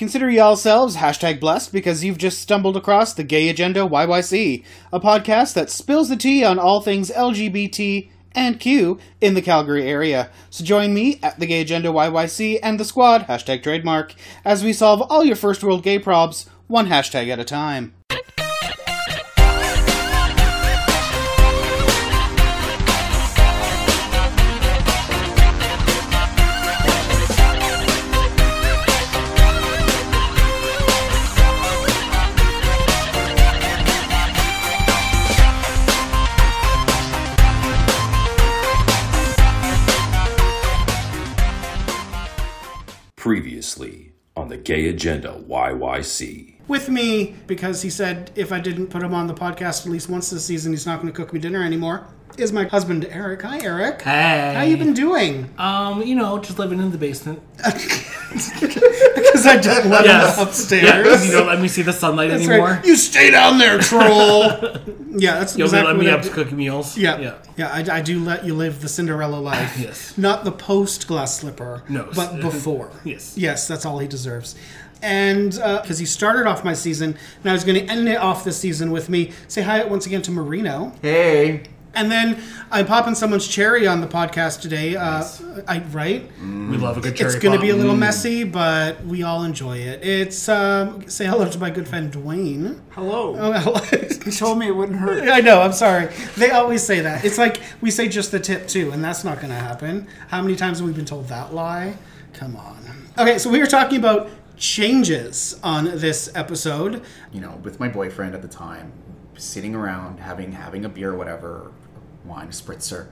Consider yourselves hashtag blessed because you've just stumbled across the Gay Agenda YYC, a podcast that spills the tea on all things LGBT and Q in the Calgary area. So join me at the Gay Agenda YYC and the squad, hashtag trademark, as we solve all your first world gay probs, one hashtag at a time. On the Gay Agenda YYC. With me, because he said if I didn't put him on the podcast at least once this season, he's not going to cook me dinner anymore, is my husband, Eric. Hi, Eric. Hey. How you been doing? Um, you know, just living in the basement. Because I don't let Yes. him upstairs. Yeah, 'cause you don't let me see the sunlight That's anymore. right. You stay down there, troll. yeah, that's You only exactly let me up do. to cook meals. Yeah, Yeah. yeah, I, I do let you live the Cinderella life. Yes. Not the post glass slipper. No. But before. Yes. Yes, that's all he deserves. And because he started off my season, now he's going to end it off this season with me. Say hi once again to Marino. Hey. And then I'm popping someone's cherry on the podcast today. Uh, I right. We love a good cherry It's going to be a little messy, but we all enjoy it. It's um, say hello to my good friend Dwayne. Hello. Oh, hello. You told me it wouldn't hurt. I know. I'm sorry. They always say that. It's like we say just the tip too, and that's not going to happen. How many times have we been told that lie? Come on. Okay, so we were talking about changes on this episode. You know, with my boyfriend at the time, sitting around having having a beer or whatever, wine, spritzer,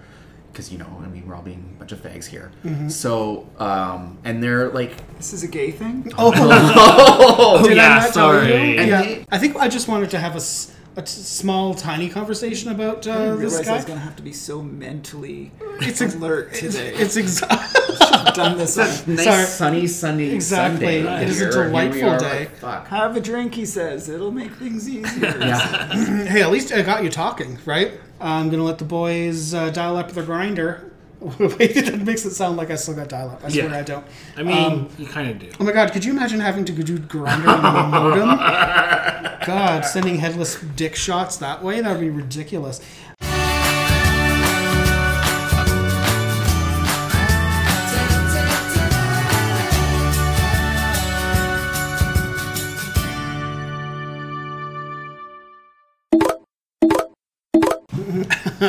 because you know, I mean, we're all being a bunch of fags here. So, um, and they're like, This is a gay thing? Oh, did I yeah, not tell sorry. you? And Yeah, he- I think I just wanted to have a, s- a t- small, tiny conversation about I uh, didn't this realize I was going to have to be so mentally It's ex- alert today. It's exactly. I've done this. on- nice Sorry. sunny Sunday Exactly. Sunday. It is a here, and here we delightful are, day. like. Have a drink, he says. It'll make things easier. Yeah. hey, at least I got you talking, right? I'm gonna let the boys uh, dial up their Grindr. That makes it sound like I still got dial up. I swear Yeah. I don't. I mean, Um, you kind of do. Oh my god, could you imagine having to do Grindr on a modem? God, sending headless dick shots that way? That would be ridiculous.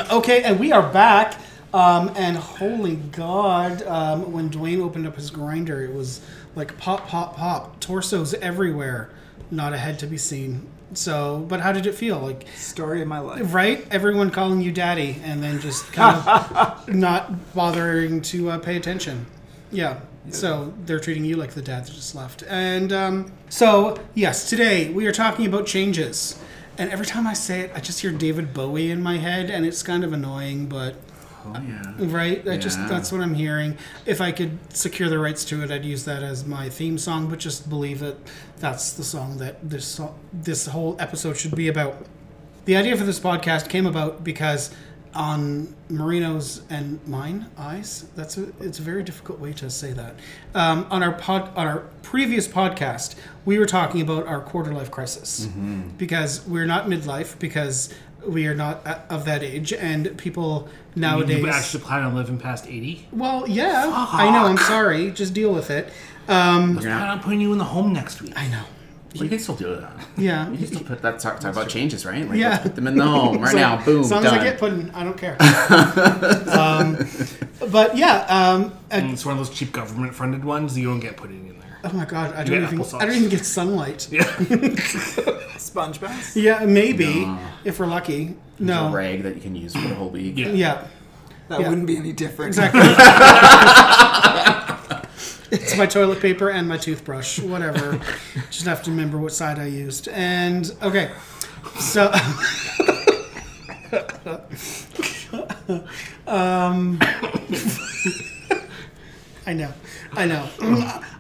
Okay, and we are back. Um, and holy God, um, when Dwayne opened up his Grindr, it was like pop, pop, pop, torsos everywhere, not a head to be seen. So, but how did it feel? Like, Story of my life. right? Everyone calling you daddy, and then just kind of not bothering to uh, pay attention. Yeah. So they're treating you like the dad that just left. And um, so, yes, today we are talking about changes. And every time I say it, I just hear David Bowie in my head, and it's kind of annoying, but Oh yeah. right? I just that's what I'm hearing. If I could secure the rights to it, I'd use that as my theme song. But just believe that that's the song that this this whole episode should be about. The idea for this podcast came about because on Marino's and mine eyes, that's a it's a very difficult way to say that. Um, on our pod on our previous podcast, we were talking about our quarter life crisis because we're not midlife because we are not of that age and people nowadays you actually plan on living past 80? well, yeah, I know. I'm sorry. Just deal with it. Um, I plan on putting you in the home next week. I know. Well, you can still do that. Yeah. You can still put that. Talk, talk about changes, right? Like, Yeah. put them in the home right So, now. Boom. As long done. as I get put in, I don't care. um, but yeah. Um, and- And it's one of those cheap government funded ones that you don't get put in there. oh my god, I You don't even. applesauce. I don't even get sunlight. Yeah. Sponge bath? Yeah, maybe if we're lucky. a No. rag that you can use for the whole week. Yeah. Yeah. That Yeah. wouldn't be any different. Exactly. It's my toilet paper and my toothbrush. Whatever. Just have to remember what side I used. And okay, so. um. I know, I know.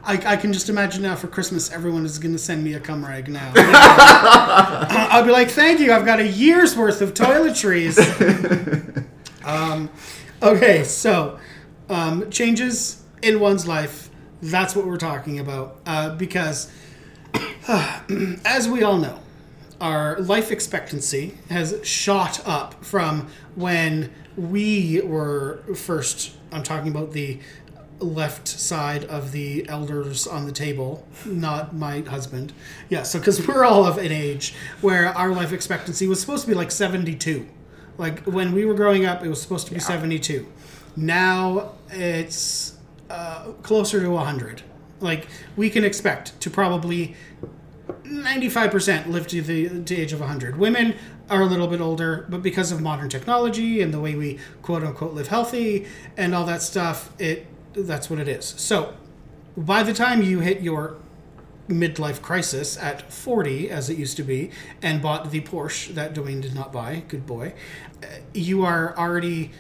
I, I can just imagine now for Christmas, everyone is going to send me a cum rag now. I'll be like, thank you, I've got a year's worth of toiletries. um, okay, so um, changes in one's life That's what we're talking about. Uh, because, as we all know, our life expectancy has shot up from when we were first. I'm talking about the left side of the elders on the table, not my husband. Yeah, so because we're all of an age where our life expectancy was supposed to be like 72. Like when we were growing up, it was supposed to be 72. Now it's uh, closer to 100. Like we can expect to probably 95% live to the to age of 100. Women are a little bit older, but because of modern technology and the way we quote unquote live healthy and all that stuff, it that's what it is. So, by the time you hit your midlife crisis at 40 as it used to be and bought the Porsche that Dwayne did not buy, good boy, uh, you are already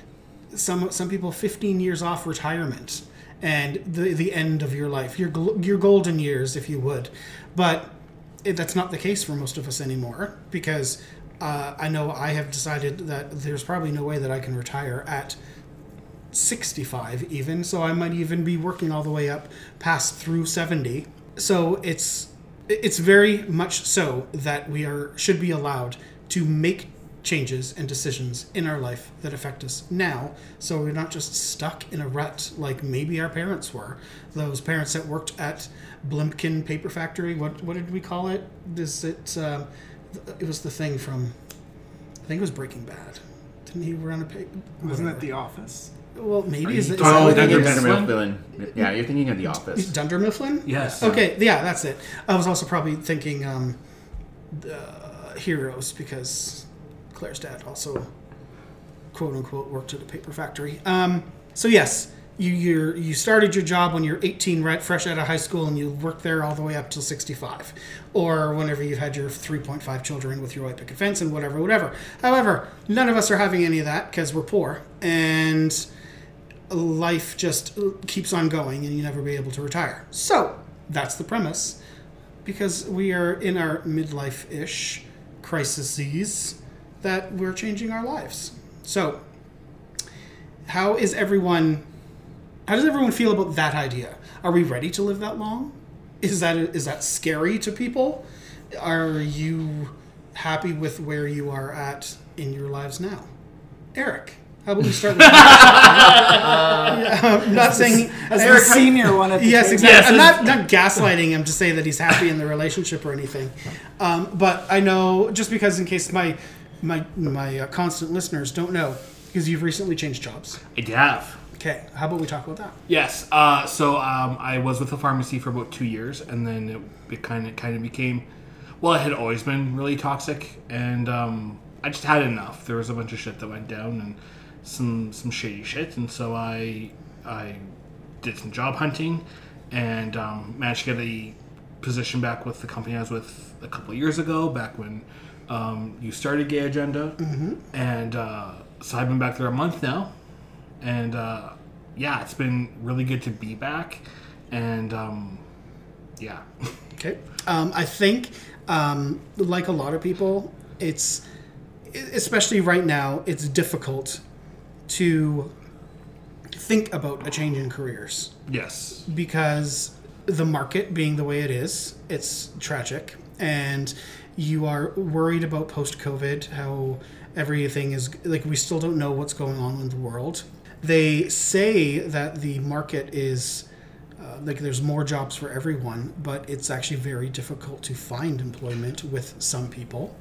some some people 15 years off retirement and the the end of your life, your your golden years if you would. But it, that's not the case for most of us anymore because uh, I know I have decided that there's probably no way that I can retire at 65 even so I might even be working all the way up past through 70 so it's it's very much so that we are should be allowed to make changes and decisions in our life that affect us now so we're not just stuck in a rut like maybe our parents were those parents that worked at Blimpkin paper factory what what did we call it is it uh, it was the thing from I think it was Breaking Bad didn't he run a paper Wasn't that The Office? well maybe Are is you it, is Oh, that Dunder it is? Dunder Mifflin? Mifflin. Yeah, you're thinking of The Office. Dunder Mifflin Yes. Okay, yeah, that's it. I was also probably thinking um, uh, Heroes because Claire's dad also, quote unquote, worked at a paper factory. Um, so yes, you you you started your job when you're 18, right, fresh out of high school, and you worked there all the way up till 65, or whenever you've had your 3.5 children with your white picket fence and whatever, whatever. However, none of us are having any of that because we're poor and life just keeps on going and you never be able to retire. So that's the premise. Because we are in our midlife ish crises, that we're changing our lives. So, how is everyone? How does everyone feel about that idea? Are we ready to live that long? Is that is that scary to people? Are you happy with where you are at in your lives now? Eric, how about we start with yeah, I'm not saying As the senior one Yes, exactly. I'm not, not gaslighting him to say that he's happy in the relationship or anything. Um, but I know, just because in case my my my uh, constant listeners don't know, because you've recently changed jobs. I have. Okay, how about we talk about that? Yes. Uh, so um, I was with the pharmacy for about two years, and then it, it kind of kind of became. Well, it had always been really toxic, and um, I just had enough. There was a bunch of shit that went down, and some some shady shit, and so I I did some job hunting, and um, managed to get a position back with the company I was with a couple of years ago, back when um, you started Gay Agenda, and uh, so I've been back there a month now, and uh, yeah, it's been really good to be back, and um, yeah, Okay. Um, I think, um, like a lot of people, it's especially right now, it's difficult to think about a change in careers. Yes, because the market being the way it is, it's tragic, and you are worried about post COVID, how everything is like we still don't know what's going on in the world. They say that the market is uh, like there's more jobs for everyone, but it's actually very difficult to find employment with some people.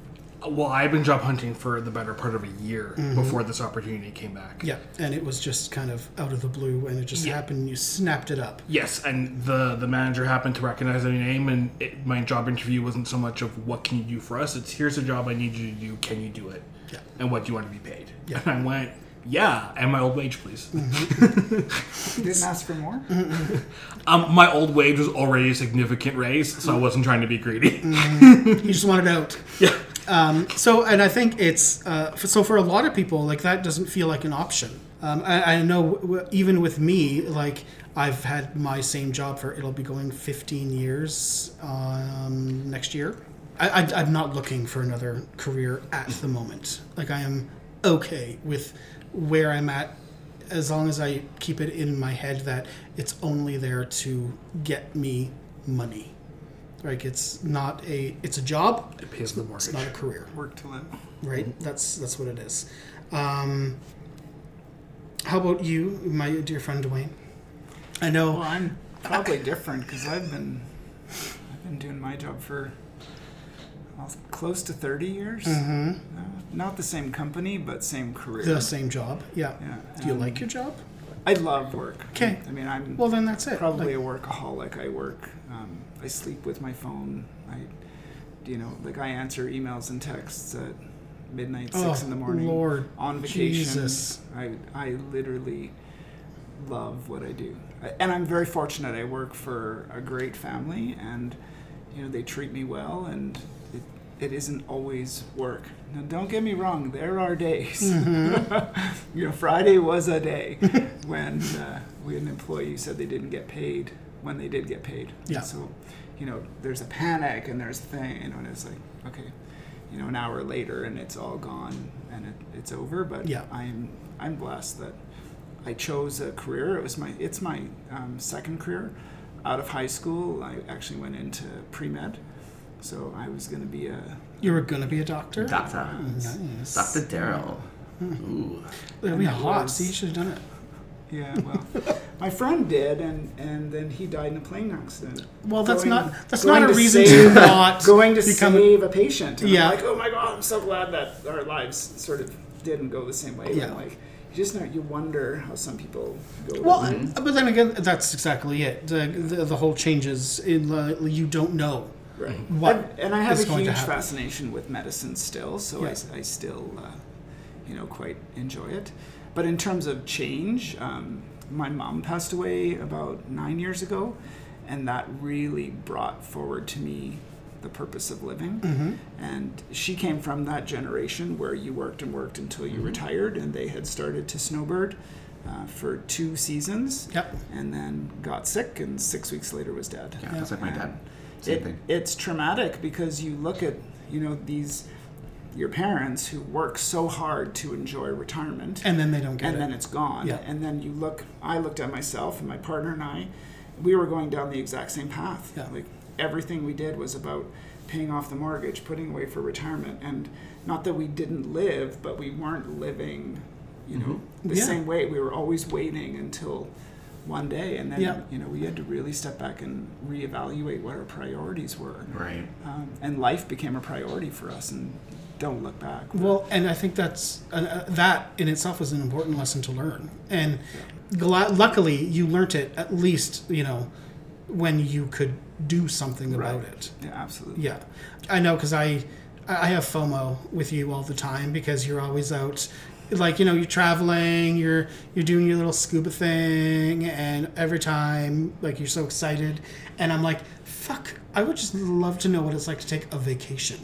Well, I've been job hunting for the better part of a year mm-hmm. before this opportunity came back. Yeah, and it was just kind of out of the blue, and it just Yeah. happened. You snapped it up. Yes, and the the manager happened to recognize my name, and it, my job interview wasn't so much of what can you do for us. It's here's a job I need you to do. Can you do it? Yeah. And what do you want to be paid? Yeah. And I went, yeah, and my old wage, please. You mm-hmm. didn't ask for more? Um, my old wage was already a significant raise, so I wasn't trying to be greedy. You just wanted out. yeah. So, and I think it's uh, f- so for a lot of people, like that doesn't feel like an option. Um, I, I know w- even with me, like I've had my same job for it'll be going 15 years um, next year. I, I, I'm not looking for another career at the moment. Like I am okay with where I'm at as long as I keep it in my head that it's only there to get me money. Like it's not a it's a job. It pays the mortgage. It's not a career, Work to live. right? That's that's what it is. Um, how about you, my dear friend Dwayne? I know. Well, I'm probably different because I've been I've been doing my job for well, close to 30 years. hmm Uh, not the same company, but same career. The same job. Yeah. Yeah. Do you um, like your job? I love work. 'Kay. I mean, I'm Well, then that's it. probably Like, a workaholic. I work. Um, I sleep with my phone. I, you know, like I answer emails and texts at midnight, six Oh, in the morning. Lord on vacation. Jesus. I I literally love what I do, I, and I'm very fortunate. I work for a great family, and you know they treat me well, and it, isn't always work. Now, don't get me wrong. There are days. Mm-hmm. you know, Friday was a day when uh, we had an employee who said they didn't get paid when they did get paid. Yeah. So, you know, there's a panic and there's a thing, you know, and it's like, okay, you know, an hour later and it's all gone and it, it's over. But Yeah. I'm I'm blessed that I chose a career. It was my it's my um, second career. Out of high school, I actually went into pre med, so I was going to be a you were gonna be a doctor. Doctor. Nice. Dr. Daryl. Hmm. Ooh. It'll be And hot. was- See, you should have done it. yeah. Well, my friend did, and and then he died in a plane accident. Well, that's Going- not that's not a to reason save- to not going to become. save a patient. And Yeah. I'm like, oh my god, I'm so glad that our lives sort of didn't go the same way. Yeah. Like, you just know, you wonder how some people go. Well, to but then again, that's exactly it. The, the, the whole changes in the, you don't know. Right. what and, and I have is a going huge fascination with medicine still, so Yeah. I, I still, uh, you know, quite enjoy it. But in terms of change, um, my mom passed away about nine years ago, and that really brought forward to me the purpose of living. Mm-hmm. And she came from that generation where you worked and worked until you retired, and they had started to snowbird uh, for two seasons, Yep. and then got sick, and six weeks later was dead. Yeah, that's like my dad. And Same it. It's traumatic because you look at you know these your parents who work so hard to enjoy retirement, And then they don't get it and then it's gone. Yeah. And then you look. I looked at myself and my partner and I. We were going down the exact same path. Yeah. Like everything we did was about paying off the mortgage, putting away for retirement, and not that we didn't live, but we weren't living, you know, mm-hmm. the Yeah. same way. We were always waiting until one day, and then Yeah. you know we had to really step back and reevaluate what our priorities were. Right. Um, and life became a priority for us, and don't look back. Well, and I think that's uh, uh, that in itself was an important lesson to learn. And gla- luckily, you learnt it at least, you know, when you could do something about Right. it. Yeah, absolutely. Yeah, I know because I I have FOMO with you all the time because you're always out, like you know you're traveling, you're you're doing your little scuba thing, and every time like you're so excited, and I'm like, fuck, I would just love to know what it's like to take a vacation,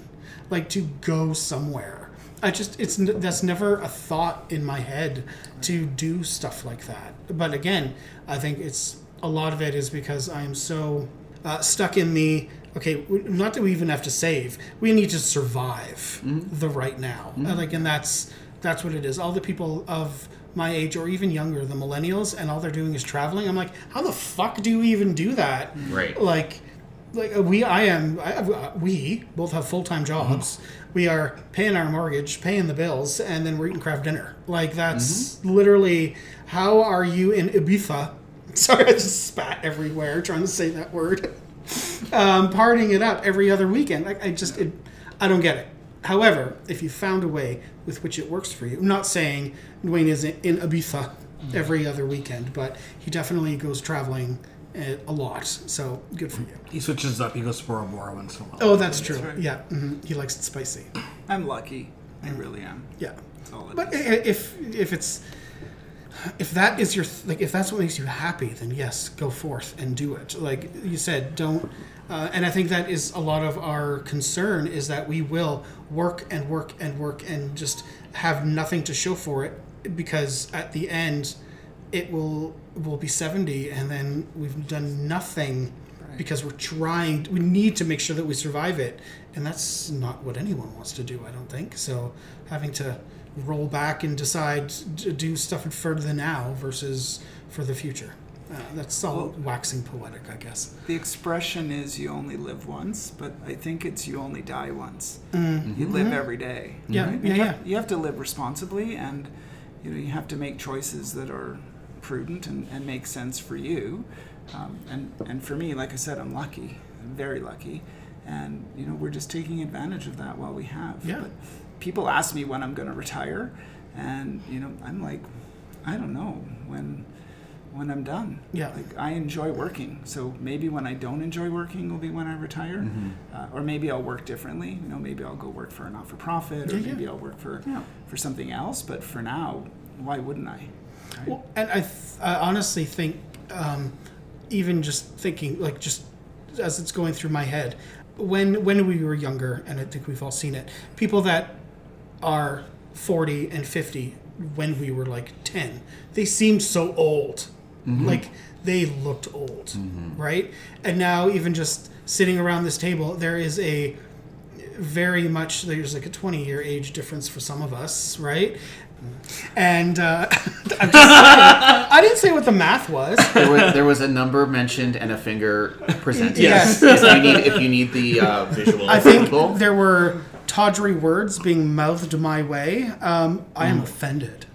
like to go somewhere. I just it's that's never a thought in my head to do stuff like that. But again, I think it's a lot of it is because I'm so uh, stuck in the okay. Not that we even have to save. We need to survive the right now. Uh, like, and that's that's what it is. All the people of my age or even younger, the millennials, and all they're doing is traveling. I'm like, how the fuck do you even do that? Right. Like, like uh, we, I am, I, uh, we both have full time jobs. We are paying our mortgage, paying the bills, and then we're eating Kraft Dinner. Like that's literally how are you in Ibiza? Sorry, I just spat everywhere trying to say that word. um, partying it up every other weekend. I, I just, it, I don't get it. However, if you found a way with which it works for you, I'm not saying Dwayne is in, in Ibiza every other weekend, but he definitely goes traveling uh, a lot. So good for you. He switches up. He goes to Bora Bora once in a while. Oh, that's true. right. Yeah, hmm he likes it spicy. I'm lucky. I really am. Yeah, That's all it but is. i- i- if if it's if that is your like if that's what makes you happy, then yes, go forth and do it. Like you said, don't. Uh, and I think that is a lot of our concern is that we will work and work and work and just have nothing to show for it because at the end it will will be 70 and then we've done nothing because we're trying we need to make sure that we survive it. And that's not what anyone wants to do i don't think. So having to roll back and decide to do stuff for the now versus for the future. Uh, that's all waxing poetic, I guess. The expression is you only live once, but I think it's you only die once. Mm. You live every day. Yeah, right? yeah, you, yeah. Have, you have to live responsibly, and you know you have to make choices that are prudent and, and make sense for you. Um, and and for me, like I said, I'm lucky. I'm very lucky, and you know we're just taking advantage of that while we have. Yeah. But people ask me when I'm going to retire, and you know I'm like, I don't know when when I'm done. Yeah. Like I enjoy working, so maybe when I don't enjoy working will be when I retire, Mm-hmm. uh, or maybe I'll work differently. You know, maybe I'll go work for a not-for-profit, or Yeah, yeah. maybe I'll work for Yeah. for something else. But for now, why wouldn't I? Right? Well, and I, th- I honestly think, um, even just thinking, like just as it's going through my head, when when we were younger, and I think we've all seen it, people that are forty and fifty when we were like ten, they seemed so old, like they looked old, right? And now even just sitting around this table, there is a very much there's like a 20 year age difference for some of us right? And uh, I'm just saying, i didn't say what the math was. There was, there was a number mentioned and a finger presented. Yes. if you need if you need the uh, visual, i think there were tawdry words being mouthed my way. Um, i am offended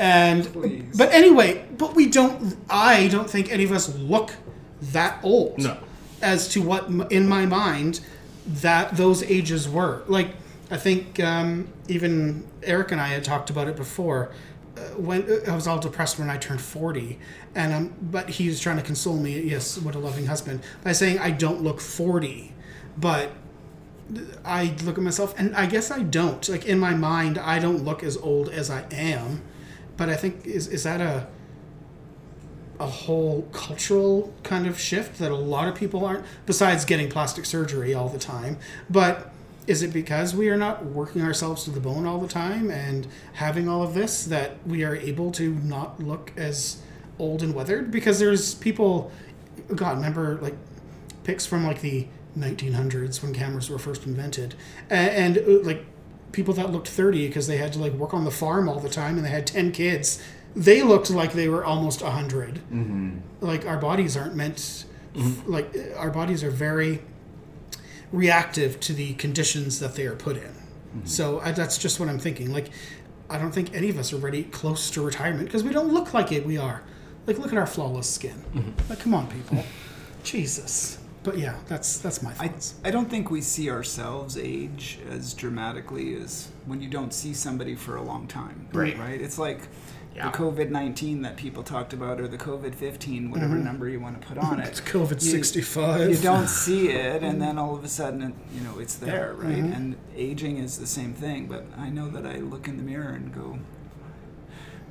and Please. but anyway but we don't i don't think any of us look that old No. as to what in my mind that those ages were like i think um, even eric and i had talked about it before uh, when i was all depressed when i turned 40 and um, but he was trying to console me yes what a loving husband by saying i don't look 40 but I look at myself, and I guess I don't. Like in my mind, I don't look as old as I am. But I think is is that a a whole cultural kind of shift that a lot of people aren't. Besides getting plastic surgery all the time, but is it because we are not working ourselves to the bone all the time and having all of this that we are able to not look as old and weathered? Because there's people, God, remember like pics from like the 1900s when cameras were first invented and, and uh, like people that looked 30 because they had to like work on the farm all the time and they had 10 kids. They looked like they were almost 100 mm-hmm. like our bodies aren't meant like uh, our bodies are very reactive to the conditions that they are put in. So I, that's just what i'm thinking. Like i don't think any of us are ready close to retirement because we don't look like it we are. Like look at our flawless skin. Like come on people. Jesus but yeah that's that's my I, thoughts I don't think we see ourselves age as dramatically as when you don't see somebody for a long time. Right. Right? It's like Yeah. the COVID 19 that people talked about or the COVID 15, whatever number you want to put on it. it's COVID sixty five. You don't see it, and then all of a sudden, it, you know, it's there, right? Mm-hmm. And aging is the same thing, but I know that I look in the mirror and go,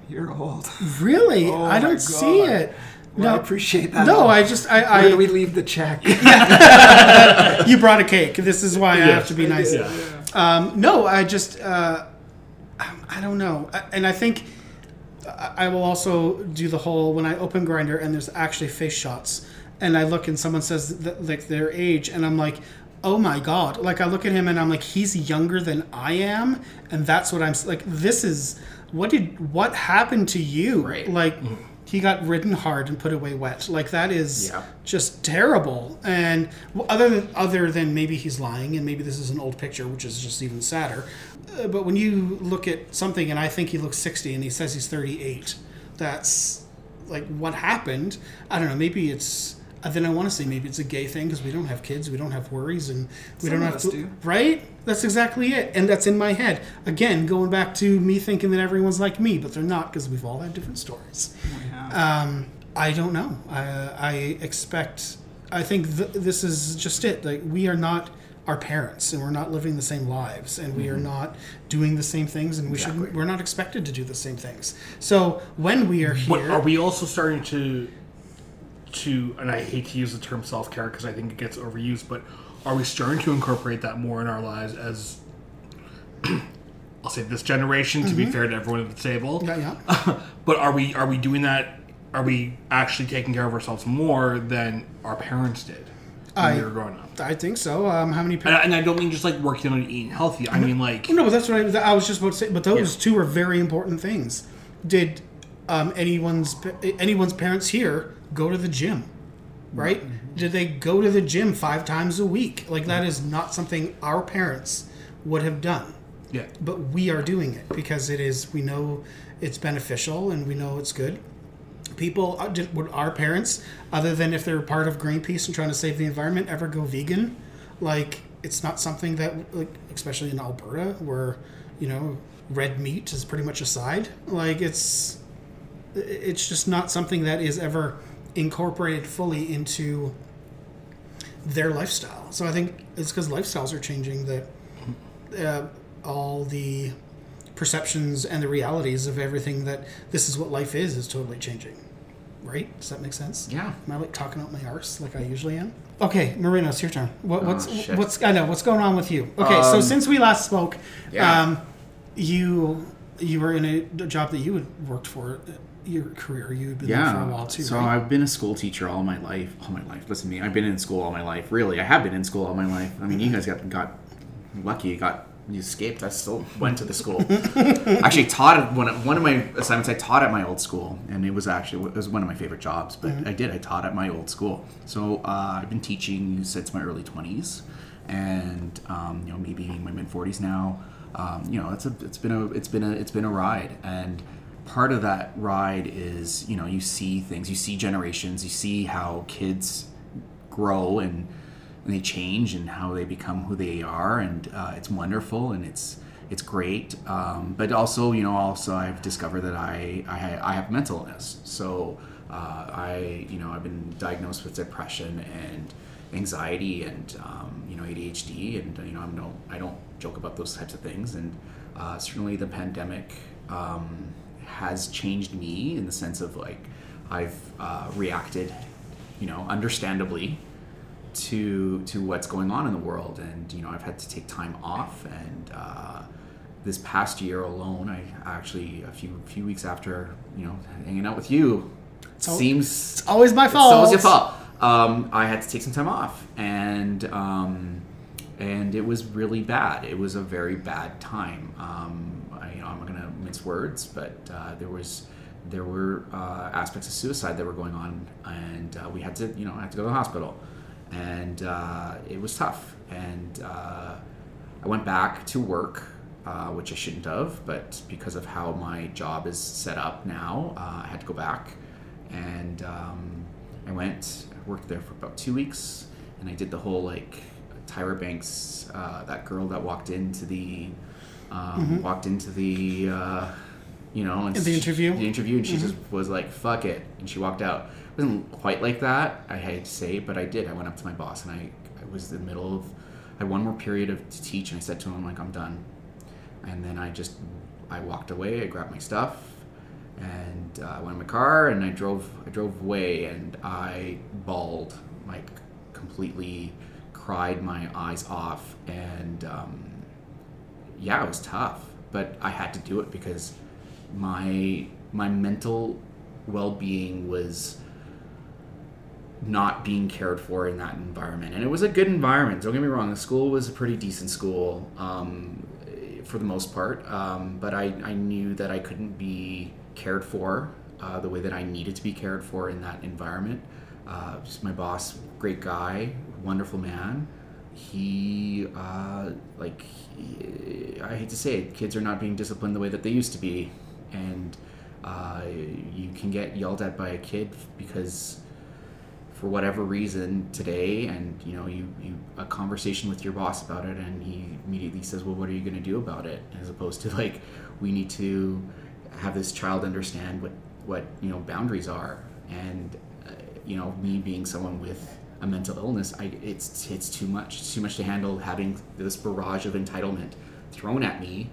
You're old. really Oh i don't see it Well, I no appreciate that. no i just i, Where do we leave the check? you brought a cake. This is why I have to be nice. Yeah. Um, no, I just uh, I don't know, and I think I I will also do the whole when I open Grindr and there's actually face shots, and I look and someone says that, like their age, and I'm like. Oh my god! Like I look at him and I'm like, he's younger than I am, and that's what I'm like. This is what did what happened to you? Right. Like he got ridden hard and put away wet. Like that is Yeah. just terrible. And other than other than maybe he's lying, and maybe this is an old picture, which is just even sadder. Uh, but when you look at something, and I think he looks sixty, and he says he's thirty-eight, that's like what happened. I don't know. Maybe it's. Then I want to say maybe it's a gay thing because we don't have kids, we don't have worries, and we Some don't have to. do. Right? That's exactly it, and that's in my head. Again, going back to me thinking that everyone's like me, but they're not because we've all had different stories. Yeah. Um, I don't know. I, I expect. I think th- this is just it. Like we are not our parents, and we're not living the same lives, and we are not doing the same things, and we should. We're not expected to do the same things. So when we are here, But are we also starting to, to, and I hate to use the term self care because I think it gets overused, but are we starting to incorporate that more in our lives as, I'll say this generation to be fair to everyone at the table, yeah, yeah. but are we are we doing that? Are we actually taking care of ourselves more than our parents did? when I- we were growing up. I think so. Um, how many? And, I- and I don't mean just like working on eating healthy. I mean like No, but that's what I, I was just about to say. But those two are very important things. Did um, anyone's anyone's parents here go to the gym? Right? Did they go to the gym five times a week? Like that is not something our parents would have done. yeah. But we are doing it because it is. We know it's beneficial and we know it's good. People uh, did, would our parents, other than if they're part of Greenpeace and trying to save the environment, ever go vegan? Like it's not something that, like, especially in Alberta, where you know red meat is pretty much a side. Like it's, it's just not something that is ever incorporated fully into their lifestyle. So I think it's because lifestyles are changing that uh, all the perceptions and the realities of everything that this is what life is is totally changing. Right? Does that make sense? Yeah. Am I like talking out my arse like I usually am? Okay, Marina, it's your turn. What, what's Oh, what's I know what's going on with you? Okay, so Um, since we last spoke, yeah. um, you you were in a, job that you had worked for your career. You had been there for a while too. So right? I've been a school teacher all my life. All my life. Listen to me. I've been in school all my life. Really, I have been in school all my life. I mean, you guys got got lucky. You got you escaped. I still went to the school. actually, taught at one of, one of my assignments. I taught at my old school, and it was actually it was one of my favorite jobs. But I did. I taught at my old school. So uh, I've been teaching since my early twenties, and um, you know, maybe in my mid forties now. Um, you know, it's a it's been a it's been a it's been a ride, and part of that ride is you know you see things you see generations you see how kids grow and, and they change and how they become who they are and uh, it's wonderful and it's it's great. Um, but also you know also i've discovered that i i, I have mental illness. So uh, i you know i've been diagnosed with depression and anxiety and um, you know adhd and you know i'm no i don't joke about those types of things. And uh, certainly the pandemic um, has changed me in the sense of like I've uh, reacted, you know, understandably to to what's going on in the world, and you know I've had to take time off. And uh, this past year alone, I actually a few few weeks after you know hanging out with you, it seems it's always my it's fault. always your fault. Um, I had to take some time off, and um, and it was really bad. It was a very bad time. Um, I, you know, I'm gonna words, but uh, there was there were uh, aspects of suicide that were going on, and uh, we had to you know I had to go to the hospital, and uh, it was tough. And uh, I went back to work, uh, which I shouldn't have, but because of how my job is set up now, I had to go back, and um, I went, worked there for about two weeks, and I did the whole like Tyra Banks, that girl that walked into the, um, walked into the, uh, you know, and In the she- interview? the interview, and she just was like, "Fuck it," and she walked out. It wasn't quite like that, I had to say, but I did. I went up to my boss, and I, I was in the middle of, I had one more period of to teach, and I said to him like, "I'm done," and then I just, I walked away. I grabbed my stuff, and uh, I went in my car, and I drove, I drove away, and I bawled, like, completely, cried my eyes off, and um, yeah, it was tough, but I had to do it because my my mental well-being was not being cared for in that environment. And it was a good environment don't get me wrong the school was a pretty decent school um, for the most part um, but I, I knew that i couldn't be cared for uh, the way that i needed to be cared for in that environment. Uh, just my boss great guy wonderful man. He uh, like i hate to say it kids are not being disciplined the way that they used to be. And uh, you can get yelled at by a kid because for whatever reason today and you know you, you a conversation with your boss about it and he immediately says well what are you going to do about it? As opposed to like we need to have this child understand what what you know boundaries are. And uh, you know me being someone with a mental illness I it's it's too much it's too much to handle having this barrage of entitlement thrown at me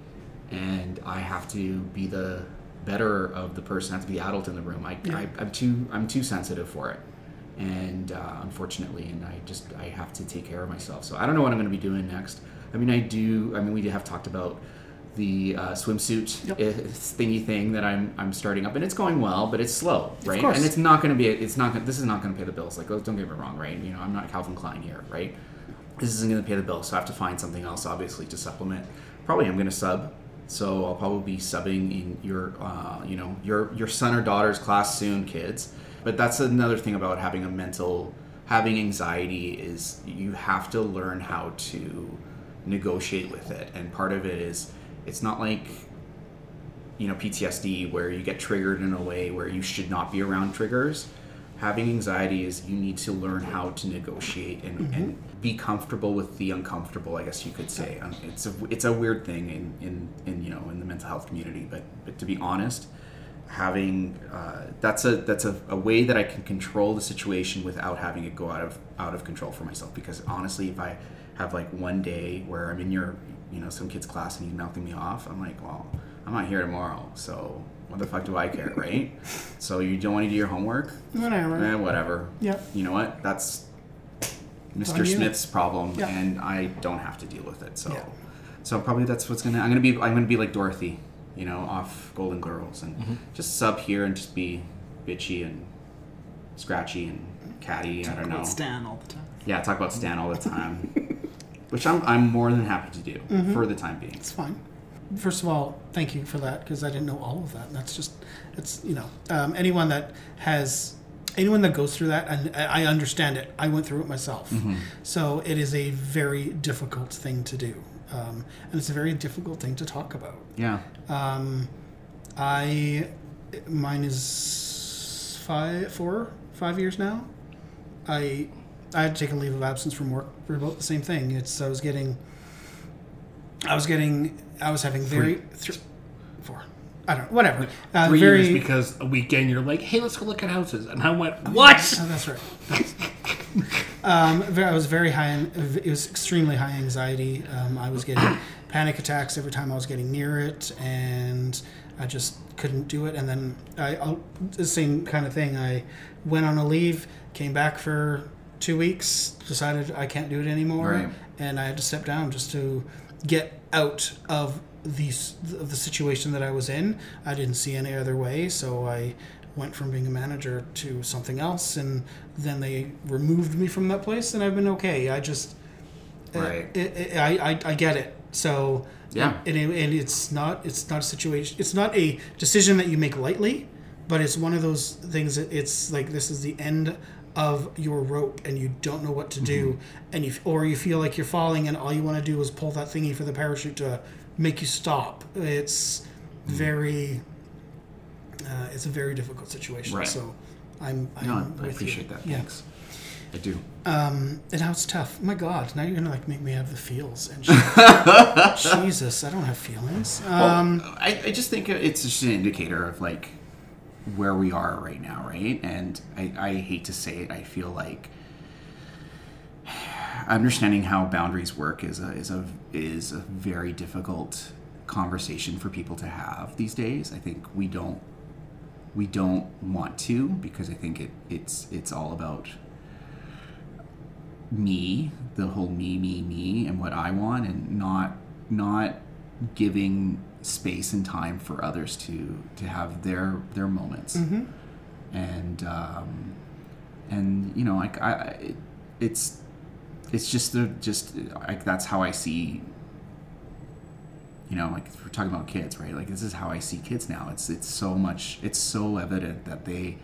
and I have to be the better of the person I have to be the adult in the room I, I I'm too I'm too sensitive for it and uh, unfortunately, and I just I have to take care of myself. So I don't know what I'm going to be doing next. I mean, I do. I mean, we have talked about the uh, swimsuit Yep. thingy thing that I'm I'm starting up, and it's going well, but it's slow, right? And it's not going to be. It's not. Gonna, this is not going to pay the bills. Like, oh, don't get me wrong, right? You know, I'm not Calvin Klein here, right? This isn't going to pay the bills, so I have to find something else, obviously, to supplement. Probably, I'm going to sub. So I'll probably be subbing in your, uh, you know, your your son or daughter's class soon, kids. But that's another thing about having a mental, having anxiety is you have to learn how to negotiate with it, and part of it is it's not like you know PTSD where you get triggered in a way where you should not be around triggers. Having anxiety is you need to learn how to negotiate and, and be comfortable with the uncomfortable. I guess you could say um, it's a it's a weird thing in, in, in you know in the mental health community. But but to be honest, having uh, that's a that's a, a way that I can control the situation without having it go out of out of control for myself. Because honestly, if I have like one day where I'm in your you know some kid's class and he's mouthing me off, I'm like, well, I'm not here tomorrow, so what the fuck do I care, right? So you don't want to do your homework, Whatever. eh, whatever. Yep. You know what? That's Mr. Smith's problem, Yeah. and I don't have to deal with it. So, Yeah. so probably that's what's gonna. I'm gonna be. I'm gonna be like Dorothy, you know, off Golden Girls, and Mm-hmm. just sub here and just be bitchy and scratchy and catty. I don't know. About Stan all the time. Yeah, talk about Stan all the time, which I'm I'm more than happy to do Mm-hmm. for the time being. It's fine. First of all, thank you for that because I didn't know all of that. That's just, it's you know, um, anyone that has, anyone that goes through that, and I understand it. I went through it myself, so it is a very difficult thing to do, um, and it's a very difficult thing to talk about. Yeah. Um, I, mine is five, four, five years now. I, I had taken leave of absence from work for about the same thing. It's I was getting, I was getting, I was having very three, four. I don't know, whatever. Uh, Three very, years because a weekend you're like, hey, let's go look at houses, and I went, what? Oh, that's right. um, I was very high. In, it was extremely high anxiety. Um, I was getting panic attacks every time I was getting near it, and I just couldn't do it. And then I, the same kind of thing. I went on a leave, came back for two weeks, decided I can't do it anymore, Right. and I had to step down just to get out of the of the situation that I was in. I didn't see any other way, so I went from being a manager to something else, and then they removed me from that place, and I've been okay. I just, uh, Right. it, it, I, I I get it. So Yeah. and, and it's not it's not a situation. It's not a decision that you make lightly, but it's one of those things that it's like this is the end of your rope and you don't know what to do and you or you feel like you're falling and all you want to do is pull that thingy for the parachute to make you stop it's very uh, it's a very difficult situation Right. so i'm, I'm No, I with you. appreciate that. yeah Thanks. I do. um, and now it's tough. My God, now you're gonna like make me have the feels and. Jesus, I don't have feelings. Um, Well, I, I just think it's just an indicator of like where we are right now, right? And I, I hate to say it, I feel like understanding how boundaries work is a is a is a very difficult conversation for people to have these days. I think we don't we don't want to because I think it it's it's all about me, the whole me, me, me, and what I want, and not not giving space and time for others to to have their their moments. And um, and you know, like I, it, it's it's just the just like that's how I see. You know, like we're talking about kids, right? Like this is how I see kids now. It's it's so much. It's so evident that they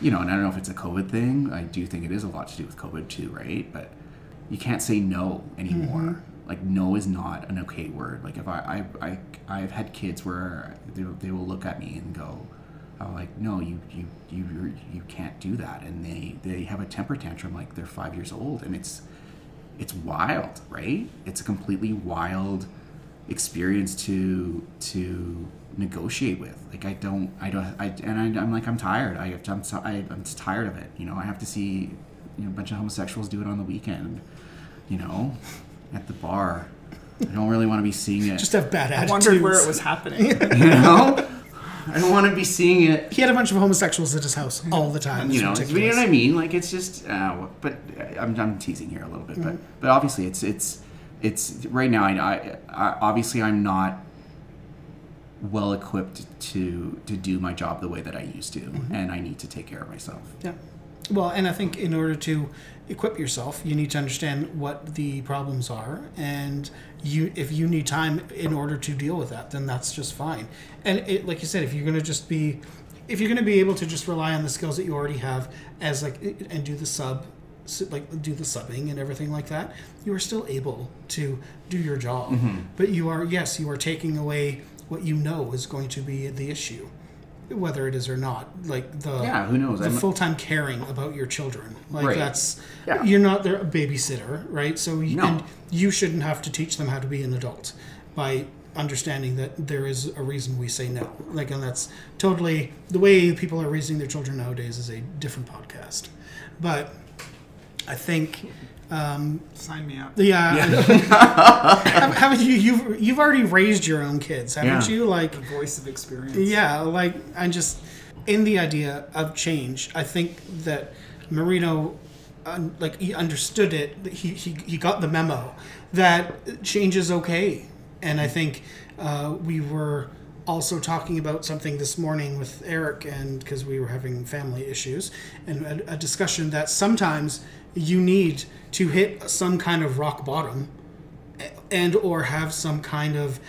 you know, and I don't know if it's a COVID thing. I do think it is a lot to do with COVID too, right? But you can't say no anymore. Like no is not an okay word. Like if I I, I I've had kids where they, they will look at me and go, "I'm like, no, you you you you're- can't do that," and they they have a temper tantrum like they're five years old, and it's it's wild, right? It's a completely wild experience to to negotiate with. Like I don't, I don't, I and I, I'm like I'm tired. I, I'm I, I'm tired of it. You know, I have to see you know, a bunch of homosexuals do it on the weekend. You know, at the bar. I don't really want to be seeing it. just have bad I attitudes. wondered where it was happening. you know, I don't want to be seeing it. He had a bunch of homosexuals at his house all the time. you It's know, you know what I mean? Like it's just, uh, but I'm, I'm teasing here a little bit, but but obviously it's it's it's right now. I, I, I obviously I'm not well equipped to to do my job the way that I used to, Mm-hmm. and I need to take care of myself. Yeah. Well, and I think in order to equip yourself, you need to understand what the problems are, and you if you need time in order to deal with that, then that's just fine. And it, like you said, if you're going to just be, if you're going to be able to just rely on the skills that you already have as like and do the sub, like do the subbing and everything like that, you are still able to do your job. Mm-hmm. But you are yes, you are taking away what you know is going to be the issue whether it is or not. Like the Yeah, who knows? The I'm- full time caring about your children, like Right. that's Yeah. you're not their babysitter, right? So you, No. and you shouldn't have to teach them how to be an adult by understanding that there is a reason we say no. Like, and that's totally the way people are raising their children nowadays is a different podcast. But I think Sign me up. yeah. have, haven't you you've you've already raised your own kids, haven't Yeah. you? Like The voice of experience. yeah, like I'm just in the idea of change. I think that Marino, un, like he understood it. He, he he got the memo that change is okay, and I think uh, we were also talking about something this morning with Eric, and because we were having family issues, and a, a discussion that sometimes you need to hit some kind of rock bottom and or have some kind of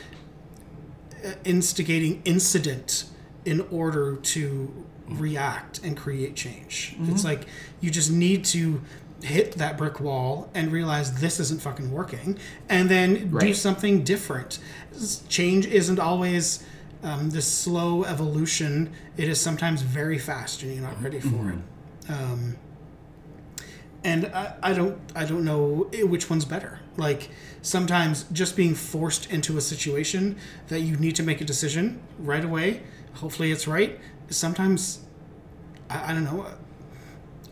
instigating incident in order to react and create change. It's like you just need to hit that brick wall and realize this isn't fucking working and then do something different. Change isn't always um, this slow evolution. It is sometimes very fast and you're not ready for it. Um, and I, I don't I don't know which one's better. Like sometimes just being forced into a situation that you need to make a decision right away. Hopefully it's right. Sometimes I, I don't know.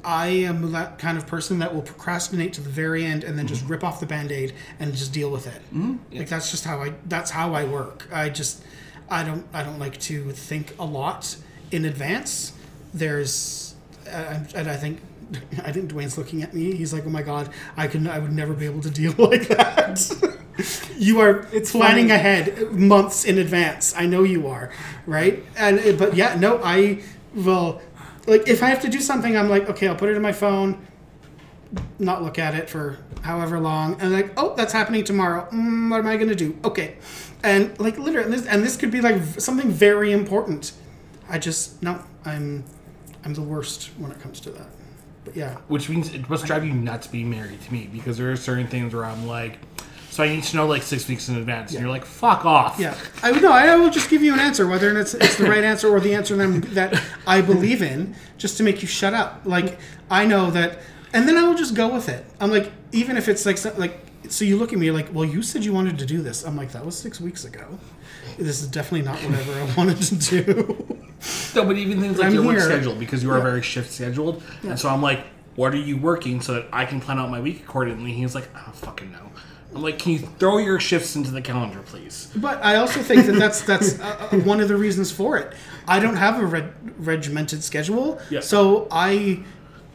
I am that kind of person that will procrastinate to the very end and then just rip off the band-aid and just deal with it. Mm-hmm. Like that's just how I that's how I work. I just I don't I don't like to think a lot in advance. There's uh, and I think I think Dwayne's looking at me. He's like, "Oh my god, I can I would never be able to deal like that." you are It's planning funny. ahead months in advance. I know you are, right? And uh, but yeah, no, I will like if I have to do something, I'm like, okay, I'll put it in my phone, not look at it for however long, and like, oh, that's happening tomorrow. Mm, what am I gonna do? Okay, and like literally, and this, and this could be like something very important. I just no, I'm I'm the worst when it comes to that. But yeah, Which means it must drive you nuts being married to me because there are certain things where I'm like, so I need to know like six weeks in advance, and you're like, fuck off. Yeah, I would know. I will just give you an answer, whether it's, it's the right answer or the answer that, I'm- that I believe in, just to make you shut up. Like I know that, and then I will just go with it. I'm like, even if it's like like, so you look at me like, well, you said you wanted to do this. I'm like, that was six weeks ago. This is definitely not whatever I wanted to do. No, but even things like I'm your work here. schedule because you are Yeah. very shift scheduled, and so I'm like, what are you working so that I can plan out my week accordingly? He's like, I don't fucking know. I'm like, can you throw your shifts into the calendar, please? But I also think that that's that's uh, uh, one of the reasons for it. I don't have a reg- regimented schedule, Yeah. so I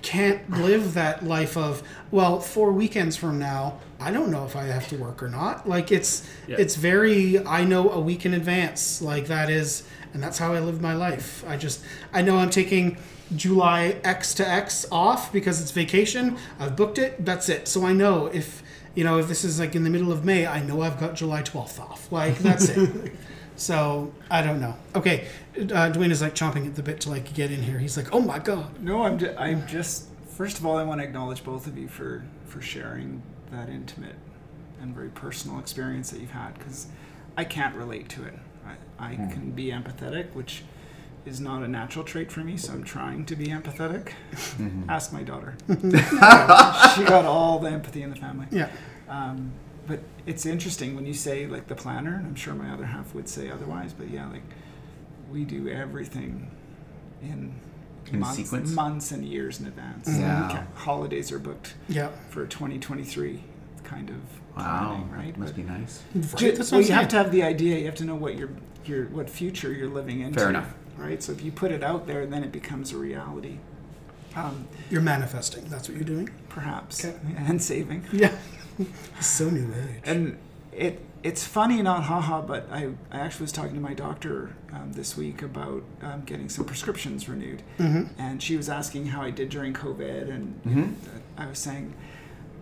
can't live that life of well, four weekends from now, I don't know if I have to work or not. Like it's Yeah. it's very I know a week in advance. Like that is, and that's how I live my life. I just I know I'm taking. July X to X off because it's vacation. I've booked it. That's it. So I know if you know if this is like in the middle of May, I know I've got July 12th off. Like that's it. So I don't know. Okay, uh, Dwayne is like chomping at the bit to like get in here. He's like, oh my god. No, I'm just, I'm just. First of all, I want to acknowledge both of you for for sharing that intimate and very personal experience that you've had because I can't relate to it. I, I can be empathetic, which is not a natural trait for me, so I'm trying to be empathetic. Ask my daughter. she got all the empathy in the family. Yeah. Um, but it's interesting when you say like the planner, and I'm sure my other half would say otherwise. But yeah, like we do everything in, In months, sequence? months and years in advance. Yeah. Ca- Holidays are booked Yeah. for 2023, kind of Wow, planning, right? must But be nice. ju- That's well, you have to have the idea. You have to know what your your what future you're living into. Fair enough. right? So if you put it out there, then it becomes a reality. Um, You're manifesting. That's what you're doing. perhaps Okay. and saving. Yeah. so new age. And it it's funny, not haha, but I, I actually was talking to my doctor um, this week about um, getting some prescriptions renewed, and she was asking how I did during COVID, and you know, I was saying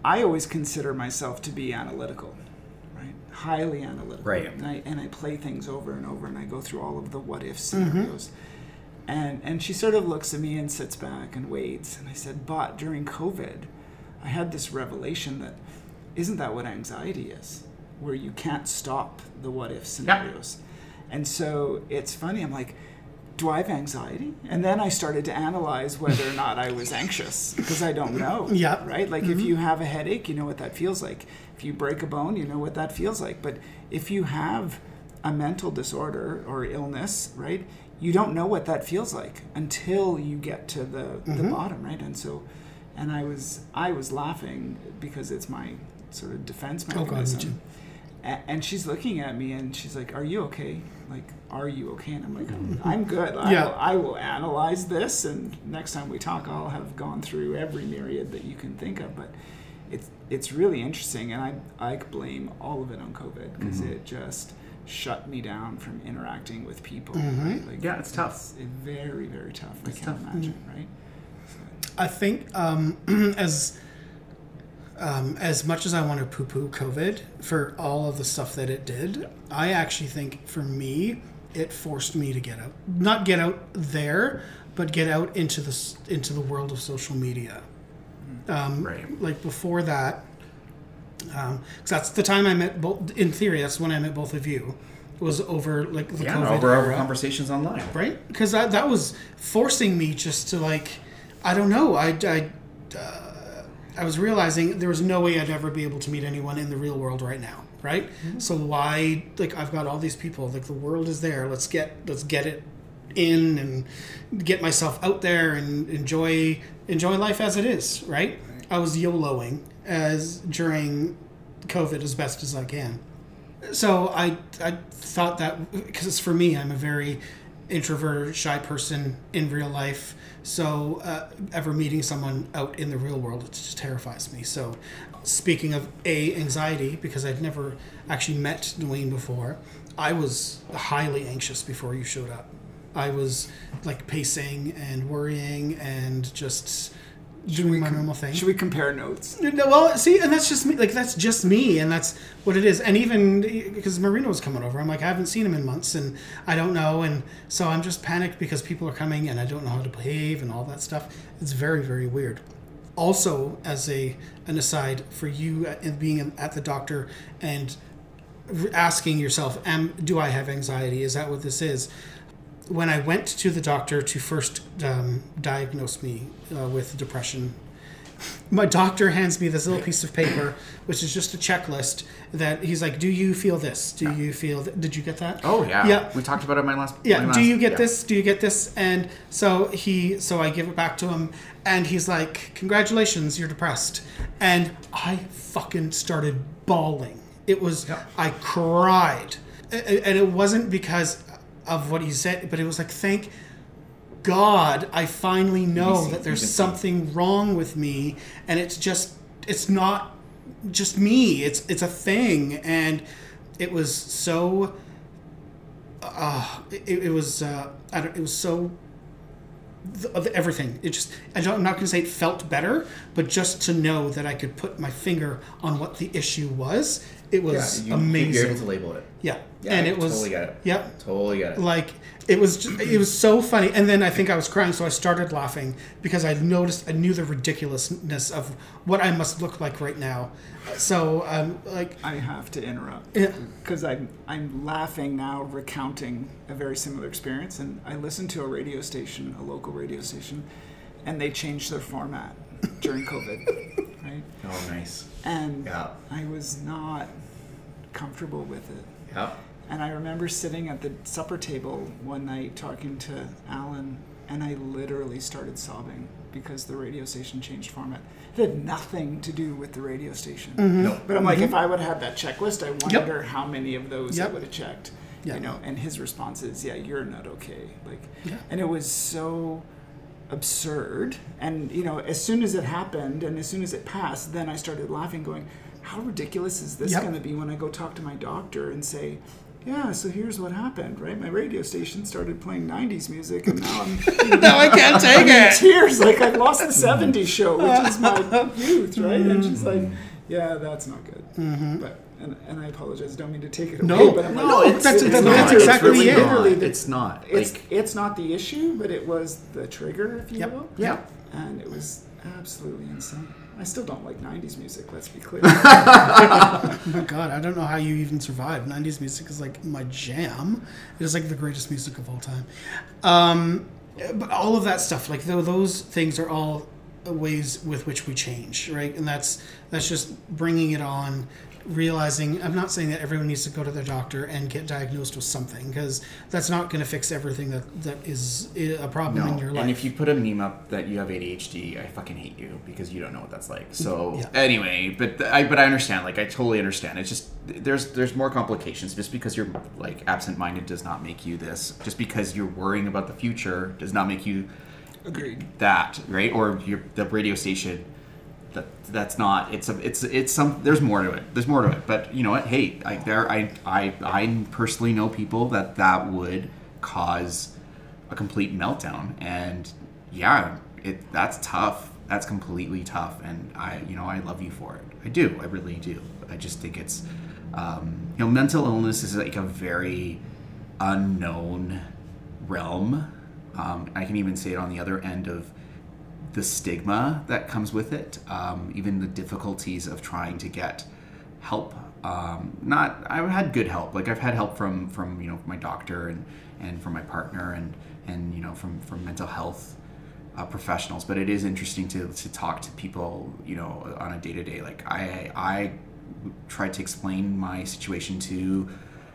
I always consider myself to be analytical, right? Highly analytical, Right. And I and I play things over and over, and I go through all of the what if scenarios. And and she sort of looks at me and sits back and waits. And I said, but during COVID, I had this revelation that isn't that what anxiety is, where you can't stop the what if scenarios. And so it's funny. I'm like, do I have anxiety? And then I started to analyze whether or not I was anxious because I don't know. Yeah. Right? Like if mm-hmm. you have a headache, you know what that feels like. If you break a bone, you know what that feels like. But if you have a mental disorder or illness, right? You don't know what that feels like until you get to the, the mm-hmm. bottom, right? And so and I was I was laughing because it's my sort of defense Oh, God, me mechanism. too. And she's looking at me and she's like, "Are you okay? Like, are you okay?" And I'm like, mm-hmm. "I'm good. I, Yeah. will, I will analyze this, and next time we talk, I'll have gone through every myriad that you can think of." But it's it's really interesting, and I I blame all of it on COVID because mm-hmm. it just shut me down from interacting with people. Mm-hmm. Right? Like, Yeah, it's tough. It's very very tough. It's I can't tough. imagine, right? I think um, as um, as much as I want to poo-poo COVID for all of the stuff that it did, I actually think for me it forced me to get out, not get out there, but get out into the into the world of social media. Um, Right. Like before that, because that's the time I met both. In theory, that's when I met both of you. Was over like the Yeah, COVID over our conversations online. right? Because that, that was forcing me just to like, I don't know. I, I, uh, I was realizing there was no way I'd ever be able to meet anyone in the real world right now, right? Mm-hmm. So why, like, I've got all these people. Like, the world is there. Let's get let's get it in and get myself out there and enjoy enjoy life as it is, right? I was YOLOing as during COVID as best as I can so I I thought that because for me I'm a very introverted shy person in real life. So uh, ever meeting someone out in the real world it just terrifies me. So speaking of a anxiety because I'd never actually met Dwayne before I was highly anxious before you showed up. I was like pacing and worrying and just doing my normal thing Should we compare notes? no, well, see, and that's just me. Like that's just me, and that's what it is. And even because Marino was coming over, I'm like, I haven't seen him in months, and I don't know, and so I'm just panicked because people are coming, and I don't know how to behave and all that stuff. It's very, very weird. Also, as a an aside for you, uh, in being at the doctor and asking yourself, "Am do I have anxiety? Is that what this is?" When I went to the doctor to first um, diagnose me uh, with depression, my doctor hands me this little piece of paper, which is just a checklist that he's like, "Do you feel this? Do you feel? Th- Did you get that? Oh yeah. Yeah. We talked about it in my last. Yeah. my Do you get yeah. this? Do you get this? And so he, so I give it back to him, and he's like, "Congratulations, you're depressed." And I fucking started bawling. It was, Yeah. I cried, and it wasn't because of what he said, but it was like, thank God, I finally know that there's something wrong with me, and it's just, it's not just me. It's it's a thing, and it was so uh, it, it was uh, I don't, it was so th- of everything. It just I don't, I'm not going to say it felt better, but just to know that I could put my finger on what the issue was, it was Yeah, you, amazing. You're able to label it. Yeah. Yeah, and I it was totally get it. Yeah, Totally get it. like it was just, it was so funny and then i think i was crying so i started laughing because i noticed i knew the ridiculousness of what i must look like right now so um like I have to interrupt Yeah. because I'm I'm laughing now, recounting a very similar experience. And I listened to a radio station, a local radio station, and they changed their format during COVID, right? oh, nice. And Yeah. I was not comfortable with it. Yeah. And I remember sitting at the supper table one night talking to Alan, and I literally started sobbing because the radio station changed format. It had nothing to do with the radio station. No. But I'm like, if I would have had that checklist, I Mm-hmm. Yep. wonder how many of those Yep. I would have checked. Yeah. You know, and his response is, "Yeah, you're not okay." Like, Yeah. and it was so absurd. And you know, as soon as it happened, and as soon as it passed, then I started laughing, going, how ridiculous is this Yep. going to be when I go talk to my doctor and say, yeah, so here's what happened, right? My radio station started playing 90s music, and now I'm now I can't take I'm in it. tears. Like I lost the '70s show, which is my youth, right? And she's like, mm-hmm. "Yeah, that's not good." Mm-hmm. But and, and I apologize. Don't mean to take it away. No, but I'm no, like, it's- that's- it's that's- not. that's It's exactly really- it. literally the- It's not. It's Like, it's not the issue, but it was the trigger, if you Yep. will. yeah. And it was absolutely insane. I still don't like '90s music. Let's be clear. My god, I don't know how you even survive. 90s music is like my jam. It is like the greatest music of all time. Um, but all of that stuff, like tho- those things are all ways with which we change, right? And that's that's just bringing it on, realizing. I'm not saying that everyone needs to go to their doctor and get diagnosed with something because that's not going to fix everything that that is a problem in your life. And if you put a meme up that you have ADHD, I fucking hate you because you don't know what that's like. So Yeah. anyway, but th- I but I understand. Like I totally understand. It's just there's there's more complications. Just because you're like absent-minded does not make you this. Just because you're worrying about the future does not make you Agreed. that right or your the radio station that that's not it's a it's it's some there's more to it there's more to it but you know what hey I there I I I personally know people that that would cause a complete meltdown and yeah it that's tough that's completely tough and I you know I love you for it. I do I really do. I just think it's um, you know mental illness is like a very unknown realm. Um, I can even say it on the other end of the stigma that comes with it, um, even the difficulties of trying to get help. Um, not I've had good help. Like I've had help from from you know my doctor and and from my partner and and you know from from mental health uh, professionals. But it is interesting to to talk to people you know on a day to day. Like I I tried to explain my situation to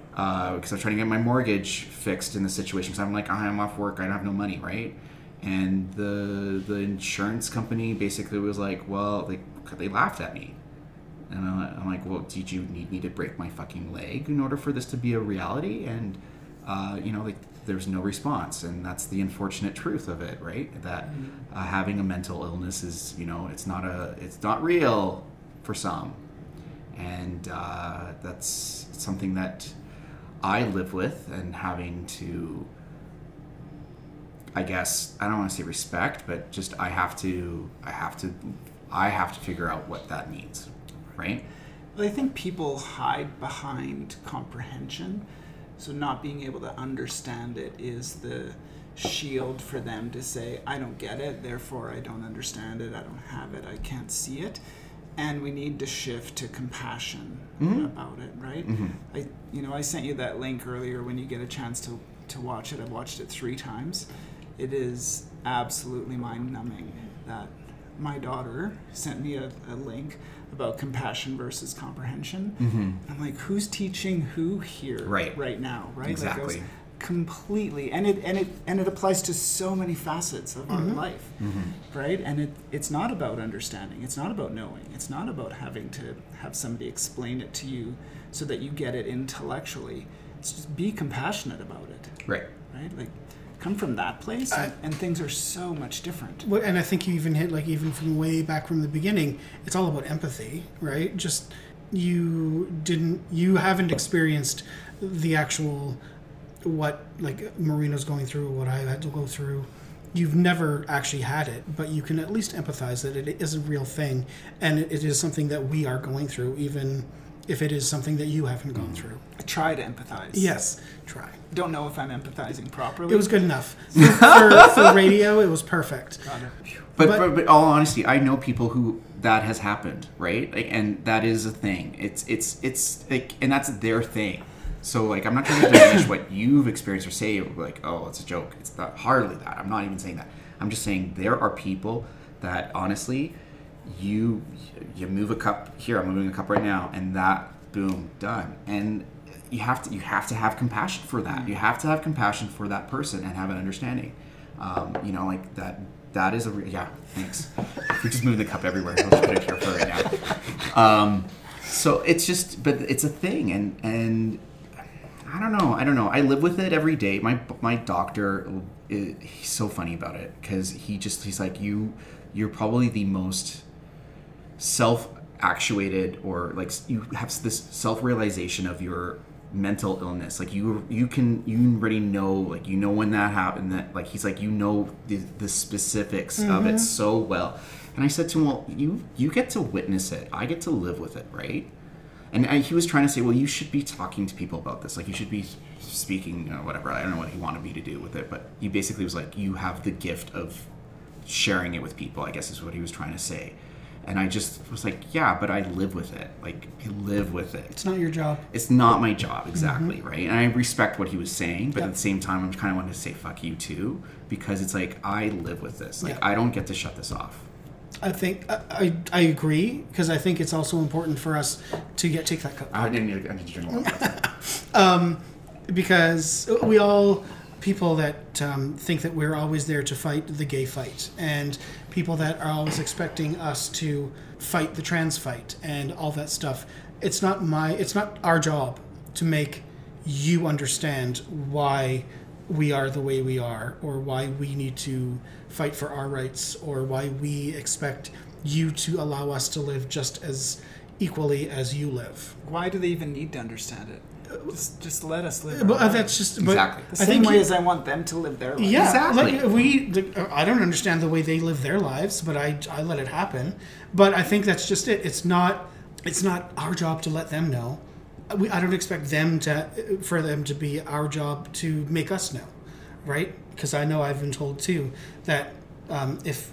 because I was trying to get my mortgage fixed in the situation. Because I'm like, I'm off work, I don't have no money, right? And the the insurance company basically was like, well, they they laughed at me, and I'm like, well, did you need me to break my fucking leg in order for this to be a reality? And uh, you know, like there's no response, and that's the unfortunate truth of it, right? That uh, having a mental illness is, you know, it's not a, it's not real for some, and uh, that's something that I live with, and having to, I guess, I don't want to say respect, but just I have to, I have to, I have to figure out what that means, right? Well, I think people hide behind comprehension. So not being able to understand it is the shield for them to say, I don't get it, therefore I don't understand it, I don't have it, I can't see it. And we need to shift to compassion mm-hmm. about it, right? Mm-hmm. I you know, I sent you that link earlier when you get a chance to, to watch it. I've watched it three times. It is absolutely mind numbing that my daughter sent me a, a link about compassion versus comprehension. I'm like, who's teaching who here Mm-hmm. Right. right now, right? Exactly. was completely and it and it and it applies to so many facets of our life Mm-hmm. right and it it's not about understanding it's not about knowing it's not about having to have somebody explain it to you so that you get it intellectually it's just be compassionate about it Right. right like come from that place and, and things are so much different Well, and I think you even hit like even from way back from the beginning, it's all about empathy, right? Just you didn't you haven't experienced the actual what like Marino's going through, what I had to go through. You've never actually had it, but you can at least empathize that it is a real thing and it is something that we are going through, even if it is something that you haven't gone mm. through. I try to empathize Yes, try. don't know if i'm empathizing properly It was good enough for, for radio. It was perfect. But, But- but, but all honesty, I know people who that has happened, right? Like, and that is a thing. It's it's it's like, and that's their thing. So like, I'm not trying to diminish what you've experienced or say like, oh, it's a joke. It's not hardly that. I'm not even saying that. I'm just saying there are people that honestly, you you move a cup here. I'm moving a cup right now, and that boom done. And you have to you have to have compassion for that. You have to have compassion for that person and have an understanding. Um, you know, like that. That is a re- yeah. Thanks. We're just moving the cup everywhere. I'll just put it here for right now. Um, so it's just, but it's a thing, and and I don't know. I don't know. I live with it every day. My my doctor, i- he's so funny about it because he just he's like you. You're probably the most self actuated or like you have this self-realization of your mental illness like you you can you already know like you know when that happened that like he's like you know the, the specifics of it mm-hmm. so well and i said to him well you you get to witness it i get to live with it right and I, he was trying to say, well, you should be talking to people about this. Like, you should be speaking, or whatever. I don't know what he wanted me to do with it, but he basically was like, you have the gift of sharing it with people, I guess is what he was trying to say. And I just was like, yeah, but I live with it. Like, I live with it. It's not your job. It's not my job, mm-hmm. exactly, right? And I respect what he was saying, but Yeah. at the same time, I'm kind of wanting to say, fuck you too, because it's like, I live with this. Like, Yeah. I don't get to shut this off. I think I, I, I agree because I think it's also important for us to get take that cup I didn't need, I need to drink more. Um, because we all people that um, think that we're always there to fight the gay fight and people that are always expecting us to fight the trans fight and all that stuff it's not my it's not our job to make you understand why we are the way we are or why we need to fight for our rights or why we expect you to allow us to live just as equally as you live Why do they even need to understand it? Just, just let us live. but uh, that's just but Exactly. the I same think way you- as I want them to live their lives. Yeah, Exactly. Like we, the, I don't understand the way they live their lives, but I, I let it happen. But I think that's just it. It's not, it's not our job to let them know. We, I don't expect them to, for them to be our job to make us know, right? Because I know I've been told too that um, if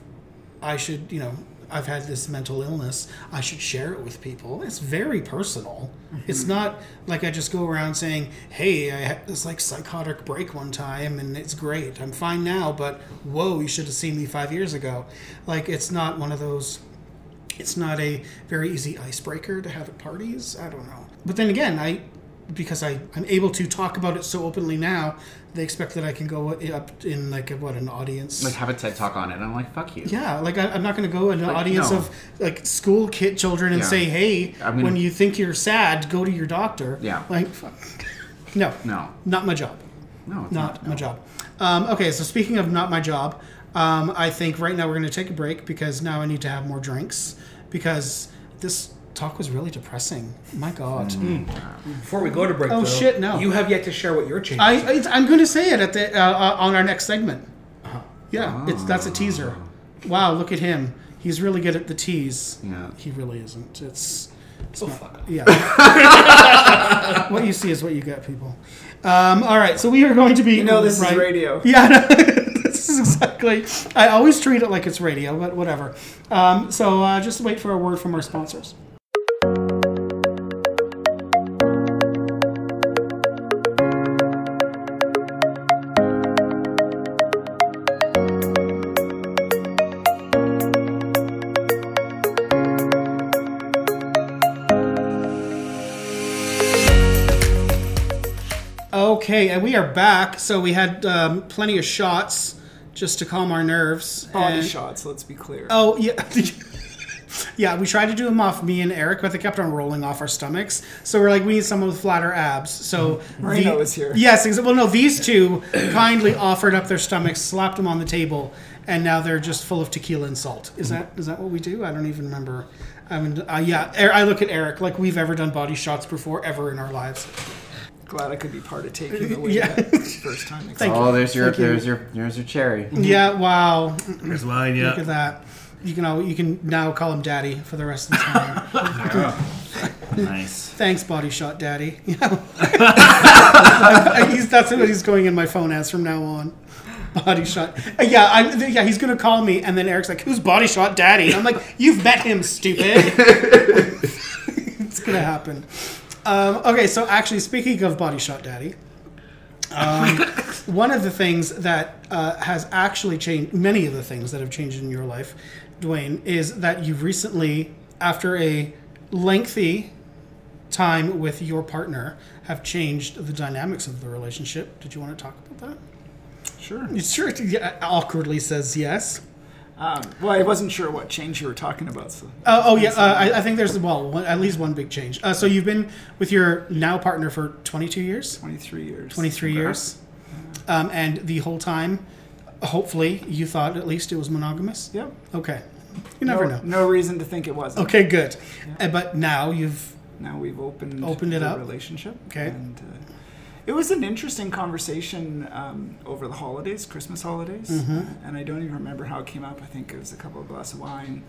I should, you know, I've had this mental illness, I should share it with people. It's very personal. Mm-hmm. It's not like I just go around saying, "Hey, I had this like psychotic break one time and it's great. I'm fine now, but whoa, you should have seen me 5 years ago." Like it's not one of those it's not a very easy icebreaker to have at parties. I don't know. But then again, I because I, I'm able to talk about it so openly now, they expect that I can go up in like a, what an audience. like, have a TED talk on it. And I'm like, fuck you. Yeah, like I, I'm not going to go in an Like, audience no. of like school kid children and Yeah. say, "Hey, gonna- when you think you're sad, go to your doctor." Yeah. like fuck. no, No. not my job. No, it's Not no. my job. Um, okay, so speaking of not my job, um, I think right now we're going to take a break because now I need to have more drinks because this talk was really depressing. My God. Mm. Before we go to break, Oh, though, shit, no. You have yet to share what your change. I, it's, I'm going to say it at the uh, uh, on our next segment. Yeah, it's that's a teaser. Wow, look at him. He's really good at the tease. Yeah. He really isn't. It's, it's Oh, not- fuck. yeah. what you see is what you get, people. Um, all right, so we are going to be. You know this right- is radio. Yeah, no, this is exactly. I always treat it like it's radio, but whatever. Um, so uh, just wait for a word from our sponsors. Okay, and we are back. So we had um, plenty of shots just to calm our nerves. Body and- shots. Let's be clear. Oh yeah. Yeah, we tried to do them off me and Eric, but they kept on rolling off our stomachs. So we're like, we need someone with flatter abs. So Marino the- is here. Yes, exa- well, no, these two kindly offered up their stomachs, slapped them on the table, and now they're just full of tequila and salt. Is that is that what we do? I don't even remember. I mean, uh, yeah, Er- I look at Eric like we've ever done body shots before ever in our lives. Glad I could be part of taking away Yeah. that first time. Thank Oh, there's your Thank you. there's your there's your cherry. Yeah, wow. There's mine, Yeah, Look at that. You can all, you can now call him Daddy for the rest of the time. nice. Thanks, Body Shot Daddy. Yeah. he's, that's what he's going in my phone as from now on. Body Shot. Uh, Yeah, I, yeah. He's gonna call me, and then Eric's like, "Who's Body Shot Daddy?" I'm like, "You've met him, stupid." it's gonna happen. Um, okay, so actually, speaking of Body Shot Daddy, um, one of the things that uh, has actually changed, many of the things that have changed in your life, Dwayne, is that you've recently, after a lengthy time with your partner, have changed the dynamics of the relationship. Did you want to talk about that? Sure. You Sure. Yeah, awkwardly says yes. Um, well, I wasn't sure what change you were talking about. So. Uh, oh yeah, uh, I, I think there's well one, at least one big change. Uh, so you've been with your now partner for 22 years, 23 years. 23 years, um, and the whole time, hopefully, you thought at least it was monogamous. Yep. Okay. You never no, know. No reason to think it wasn't. Okay, good. Uh, but now you've Now we've opened Opened it the up. relationship. Okay. And uh, it was an interesting conversation um, over the holidays, Christmas holidays, Mm-hmm. and I don't even remember how it came up. I think it was a couple of glasses of wine,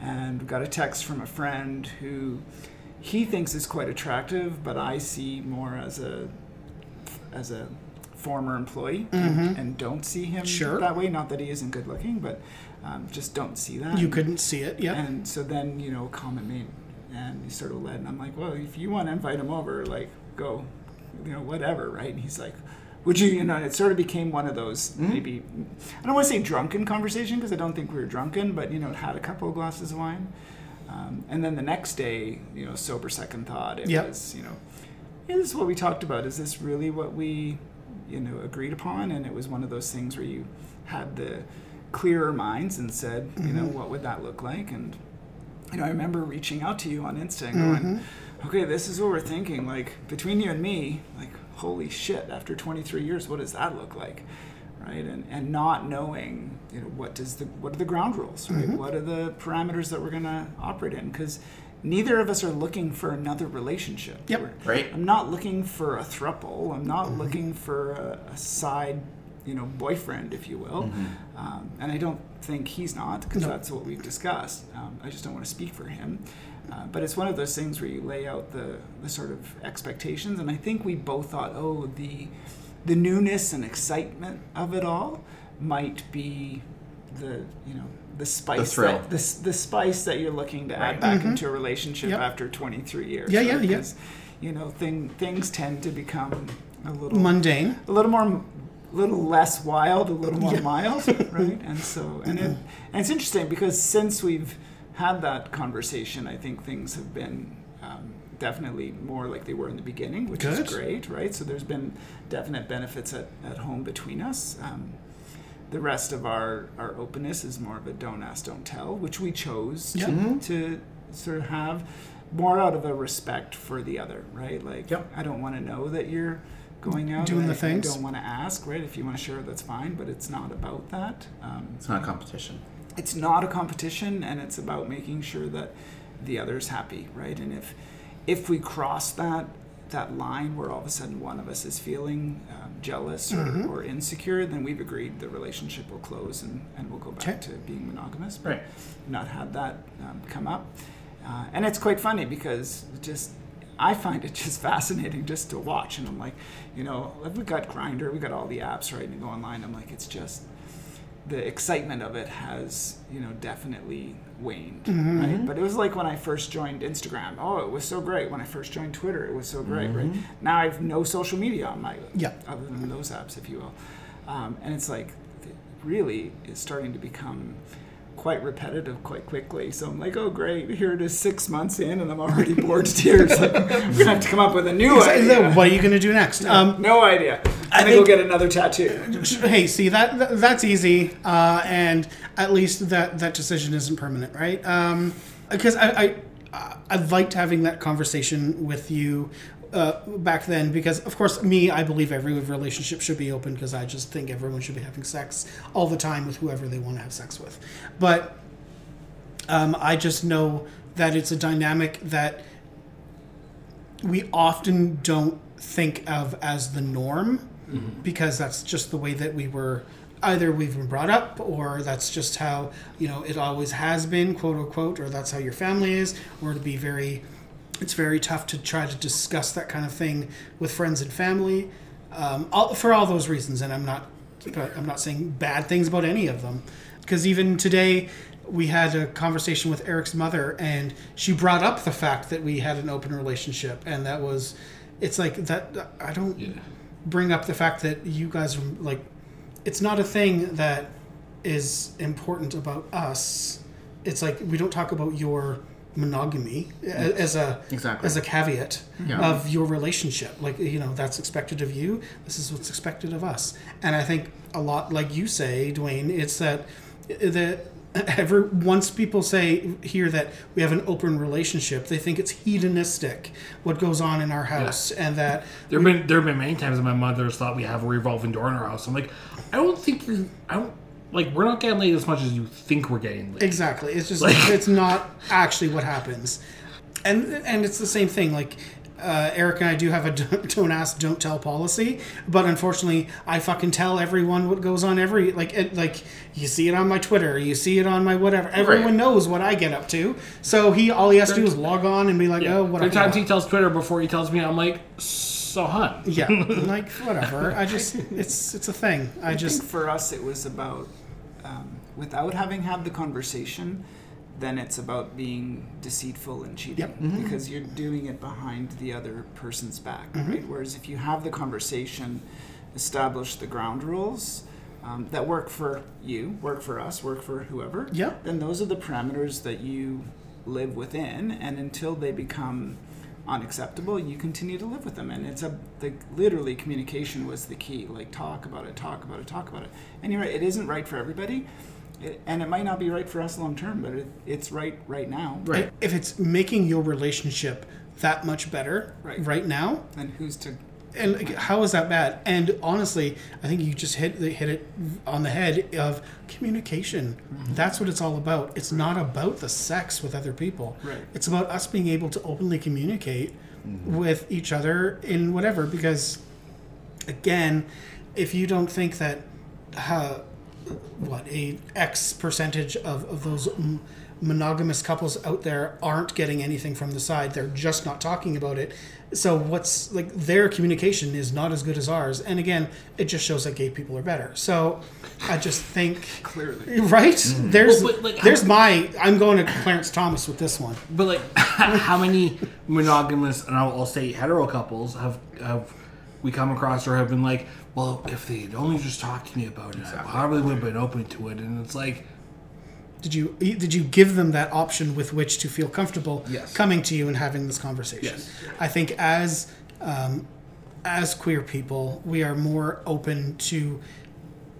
and got a text from a friend who he thinks is quite attractive, but I see more as a as a former employee and, and don't see him Mm-hmm. Sure. that way. Not that he isn't good looking, but um, just don't see that. you couldn't see it. Yeah. And so then, you know, a comment made, and he sort of led, and I'm like, well, if you want to invite him over, like, go, you know, whatever, right? And he's like, would you, you know, it sort of became one of those hmm? maybe, I don't want to say drunken conversation because I don't think we were drunken, but, you know, it had a couple of glasses of wine. Um, and then the next day, you know, sober second thought, it Yep. was, you know, yeah, this is what we talked about. Is this really what we, you know, agreed upon? And it was one of those things where you had the clearer minds and said, you know, mm-hmm. what would that look like? And you know, I remember reaching out to you on Insta and mm-hmm. going, okay, this is what we're thinking. Like between you and me, like holy shit, after 23 years, what does that look like? Right, and and not knowing, you know, what does the what are the ground rules, right? What are the parameters that we're gonna operate in? Because neither of us are looking for another relationship. Yep. We're- Right. I'm not looking for a thruple. I'm not looking for a, a side, you know, boyfriend, if you will. Um, and I don't think he's not because No. that's what we've discussed. Um, I just don't want to speak for him. Uh, but it's one of those things where you lay out the, the sort of expectations, and I think we both thought, oh, the the newness and excitement of it all might be the you know the spice thrill. that, the, the spice that you're looking to add back into a relationship Mm-hmm. Yep. after 23 years. Yeah, yeah, right? yeah. 'Cause, You know, thing things tend to become a little Mundane. a little more a little less wild a little more Yeah. mild right and so and it and it's interesting because since we've had that conversation i think things have been um, definitely more like they were in the beginning which Good. is great right so there's been definite benefits at, at home between us um, the rest of our our openness is more of a don't ask don't tell which we chose Yeah. to, to sort of have more out of a respect for the other right like Yep. i don't want to know that you're going out Doing and the I, things. I don't want to ask right if you want to share that's fine but it's not about that um, It's not a competition. It's not a competition and it's about making sure that the other's happy right and if if we cross that that line where all of a sudden one of us is feeling um, jealous or, Mm-hmm. or insecure then we've agreed the relationship will close and, and we'll go back Okay. to being monogamous but Right. not had that um, come up uh, and it's quite funny because just I find it just fascinating just to watch and I'm like you know we got Grindr we got all the apps right and you go online I'm like it's just the excitement of it has you know definitely waned mm-hmm. right? Mm-hmm. But it was like when i first joined instagram. Oh it was so great. When i first joined twitter it was so great right? Mm-hmm. Now i have no social media on my Yeah. other than those apps if you will. Um, and it's like it really is starting to become quite repetitive quite quickly so i'm like oh great here it is six months in and i'm already bored to tears like, i'm gonna have to come up with a new idea what are you going to do next? Um, no idea i'm gonna go get another tattoo hey, see that, that that's easy, uh, and at least that that decision isn't permanent, right? Um, because I, I I liked having that conversation with you. Uh, back then, because of course, me, I believe every relationship should be open because I just think everyone should be having sex all the time with whoever they want to have sex with. But um, I just know that it's a dynamic that we often don't think of as the norm because that's just the way that we were either we've been brought up or that's just how you know it always has been quote unquote or that's how your family is or to be very it's very tough to try to discuss that kind of thing with friends and family um, all, for all those reasons and i'm not i'm not saying bad things about any of them. Because even today we had a conversation with eric's mother and she brought up the fact that we had an open relationship and that was it's like that i don't bring up the fact that you guys are like it's not a thing that is important about us. It's like we don't talk about your monogamy as a Exactly. as a caveat Yeah. of your relationship like you know that's expected of you this is what's expected of us and i think a lot like you say dwayne it's that eh, that ever once people say here that we have an open relationship they think it's hedonistic what goes on in our house and that There have been there have been many times that my mother's thought we have a revolving door in our house. I'm like, I don't think you're. I don't. Like we're not getting laid as much as you think we're getting laid. Exactly. It's just Like- it's not actually what happens, and and it's the same thing. Like uh, Eric and I do have a don't, don't ask, don't tell policy, but unfortunately, I fucking tell everyone what goes on every like it, like you see it on my Twitter, you see it on my whatever. Everyone knows what I get up to, so he all he has to do is log on and be like, oh, There whatever. are times he tells Twitter before he tells me, I'm like, so hun. yeah, like whatever. I just it's it's a thing. I I just think for us it was about without having had the conversation, then it's about being deceitful and cheating Yep. because you're doing it behind the other person's back, Mm-hmm. right? Whereas if you have the conversation, establish the ground rules. Um, that work for you, work for us, work for whoever. Yep. Then those are the parameters that you live within, and until they become unacceptable, you continue to live with them. And it's a like literally communication was the key. Like talk about it, talk about it, talk about it. And you're right, it isn't right for everybody, it, and it might not be right for us long term, but it, it's right right now. Right. if it's making your relationship that much better Right. right now, And who's to and like, how is that bad? And honestly, I think you just hit hit it on the head of communication. Mm-hmm. That's what it's all about. It's not about the sex with other people. Right. It's about us being able to openly communicate with each other in whatever. Because again, if you don't think that uh, what a X percentage of, of those m- monogamous couples out there aren't getting anything from the side. They're just not talking about it. So what's like their communication is not as good as ours. And again, it just shows that gay people are better. So I just think clearly right hmm. there's Well, but, like, there's how- my I'm going to Clarence Thomas with this one. But like, how many monogamous and I'll, I'll say hetero couples have have we come across or have been like, well, if they'd only just talked to me about it, I probably would have been open to it. And it's like, Did you did you give them that option with which to feel comfortable Yes. coming to you and having this conversation? Yes. I think as um, as queer people, we are more open to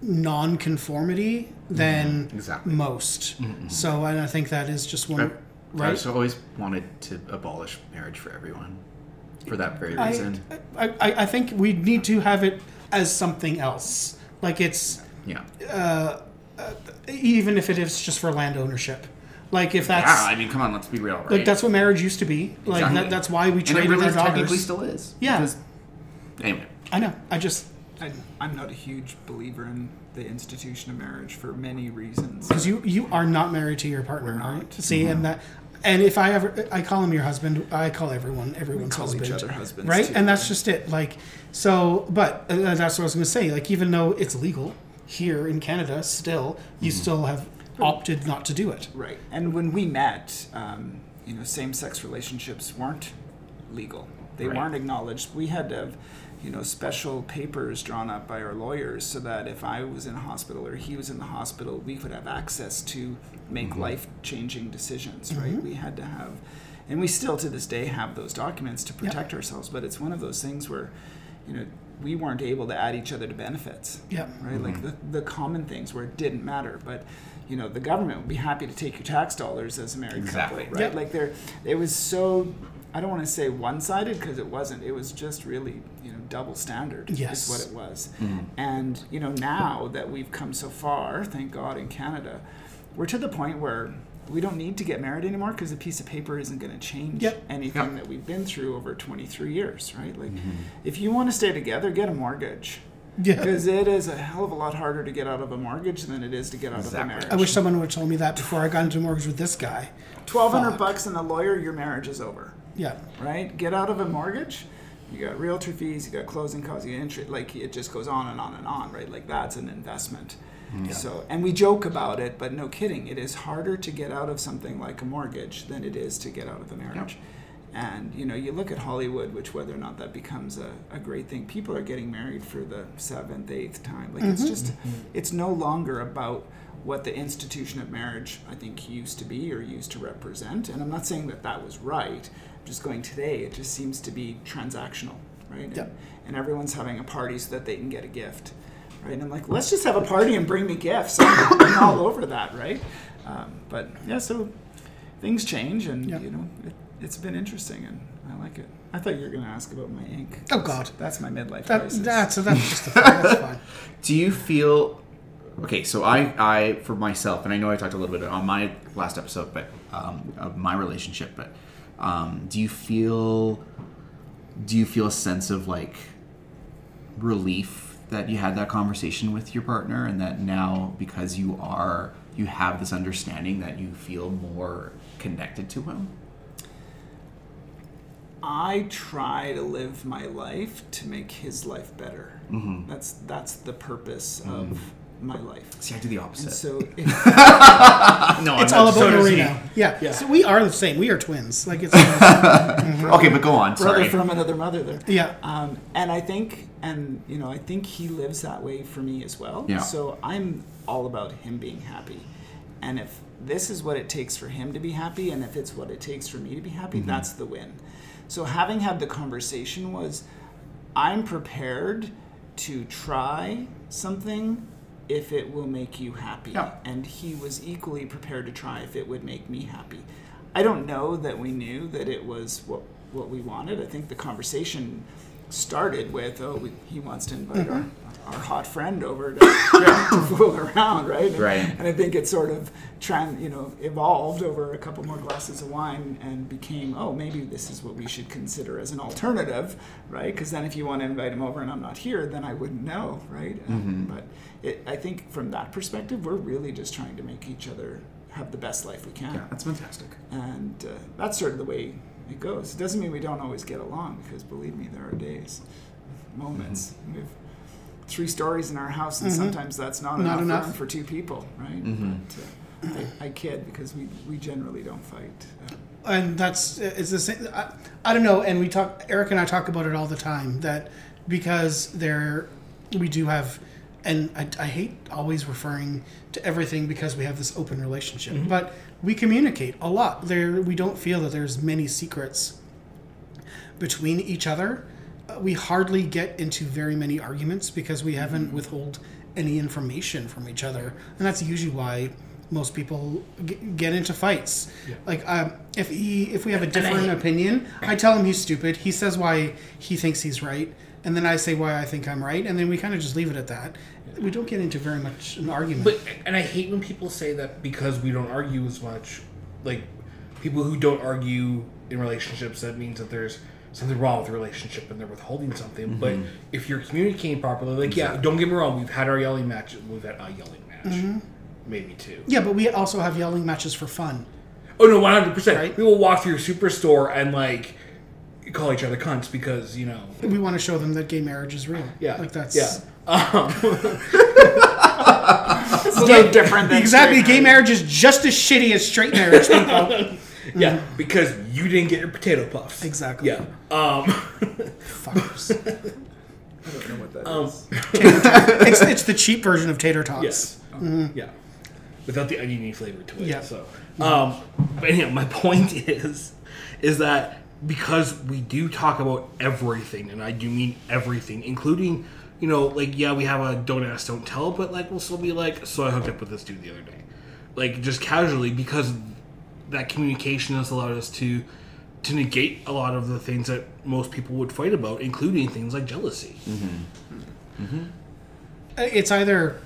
non-conformity than Exactly. most. So, and I think that is just one. I've, right? I've always wanted to abolish marriage for everyone, for that very reason. I, I, I think we need to have it as something else. Like it's yeah. Uh, uh, even if it is just for land ownership. Like if that's yeah, I mean, come on, let's be real, right? like that's what marriage used to be. Like Exactly. that, that's why we and it traded really our technically still is. Yeah. Because, anyway, I know. I just I, I'm not a huge believer in the institution of marriage for many reasons. because you you are not married to your partner, We're not. right? See, and mm-hmm. that, and if I ever I call him your husband, I call everyone everyone's call husband, each other husbands, right? too, and that's right? just it. Like so, but uh, that's what I was going to say. Like even though it's legal here in Canada, still you still have opted not to do it. Right. And when we met, um, you know, same-sex relationships weren't legal. They Right. weren't acknowledged. We had to have, you know, special papers drawn up by our lawyers so that if I was in a hospital or he was in the hospital, we could have access to make mm-hmm. life-changing decisions. Right. Mm-hmm. We had to have, and we still to this day have those documents to protect ourselves. But it's one of those things where, you know, we weren't able to add each other to benefits Yeah. right? Like mm-hmm. the, the common things where it didn't matter, but you know the government would be happy to take your tax dollars as a married Exactly. couple, right? Yep. Like there, it was so. I don't want to say one-sided because it wasn't. It was just really you know double standard. Yes. is what it was. And you know now that we've come so far, thank God in Canada, we're to the point where. We don't need to get married anymore because a piece of paper isn't going to change Yep. anything Yep. that we've been through over 23 years, right? Like, Mm-hmm. if you want to stay together, get a mortgage. Yeah. Because it is a hell of a lot harder to get out of a mortgage than it is to get out of a marriage. I wish someone would have told me that before I got into a mortgage with this guy. Twelve hundred Fuck. bucks and a lawyer, your marriage is over. Yeah. Right? Get out of a mortgage. You got realtor fees, you got closing costs, you got interest. Like it just goes on and on and on, right? Like that's an investment. So, and we joke about it, but no kidding, it is harder to get out of something like a mortgage than it is to get out of a marriage. And you know, you look at Hollywood, which whether or not that becomes a, a great thing, people are getting married for the seventh, eighth time. Like it's mm-hmm. just, mm-hmm. it's no longer about what the institution of marriage I think used to be or used to represent. And I'm not saying that that was right. I'm just going today, it just seems to be transactional, right? And, and everyone's having a party so that they can get a gift, right? And I'm like, let's just have a party and bring me gifts. I'm, I'm all over that, right? Um, but yeah, so things change, and Yep. you know, it, it's been interesting, and I like it. I thought you were going to ask about my ink. Oh, God. that's my midlife That, crisis. that's that's just a, that's fine. do you feel okay, so I, I for myself, and I know I talked a little bit on my last episode, but um, of my relationship. But um, do you feel, do you feel a sense of like relief that you had that conversation with your partner, and that now because you are, you have this understanding that you feel more connected to him? I try to live my life to make his life better. Mm-hmm. That's that's the purpose of mm-hmm. My life. See, I do the And opposite. so, if, no, It's I'm all not- about so does Yeah. Yeah. So we are the same. We are twins. Like it's Okay, but go on. brother Sorry. from another mother there. yeah. Um, and I think, and you know, I think he lives that way for me as well. Yeah. So I'm all about him being happy, and if this is what it takes for him to be happy, and if it's what it takes for me to be happy, Mm-hmm. that's the win. So having had the conversation was, I'm prepared to try something if it will make you happy, Yeah. and he was equally prepared to try if it would make me happy. I don't know that we knew that it was what what we wanted. I think the conversation started with, "Oh, we, he wants to invite our, mm-hmm. Our hot friend over to, to fool around, right?" And, Right. And I think it sort of tran, you know, evolved over a couple more glasses of wine and became, "Oh, maybe this is what we should consider as an alternative, right?" Because then, if you want to invite him over and I'm not here, then I wouldn't know, right? Um, but it, I think from that perspective, we're really just trying to make each other have the best life we can yeah, that's fantastic. and uh, that's sort of the way it goes. It doesn't mean we don't always get along because believe me, there are days, moments. Mm-hmm. We have three stories in our house, and sometimes that's not, Not enough, enough. room for two people, right? But uh, I, I kid because we, we generally don't fight. Uh, and that's it's the same. I, I don't know. And we talk. Eric and I talk about it all the time. That because there, we do have, and I, I hate always referring to everything because we have this open relationship, but we communicate a lot. There, we don't feel that there's many secrets between each other. We hardly get into very many arguments because we haven't withhold any information from each other, and that's usually why most people g- get into fights. Like, um, if he if we have a different opinion, I tell him he's stupid. He says why he thinks he's right, and then I say why I think I'm right, and then we kind of just leave it at that. We don't get into very much an argument. But and I hate when people say that because we don't argue as much. Like people who don't argue in relationships, that means that there's something wrong with the relationship and they're withholding something. But if you're communicating properly, like yeah, don't get me wrong, we've had our yelling match. We've had a yelling match, maybe two. yeah, but we also have yelling matches for fun. Oh no, one hundred percent. Right. We will walk through your Superstore and like call each other cunts because you know. We want to show them that gay marriage is real. Yeah, like that's yeah. Um, it's a little different than Exactly. straight Gay marriage is just as shitty as straight marriage, people. yeah, because you didn't get your potato puffs. Exactly. Yeah. Um, Fuckers. I don't know what that um, is. it's, it's the cheap version of tater tots. Yes. Yeah. Without the oniony flavor to it. Yeah. So, um, but anyhow, my point is, is that because we do talk about everything, and I do mean everything, including, you know, like yeah, we have a don't ask, don't tell, but like we'll still be like, so I hooked up with this dude the other day, like just casually because that communication has allowed us to to negate a lot of the things that most people would fight about, including things like jealousy. Uh, It's either,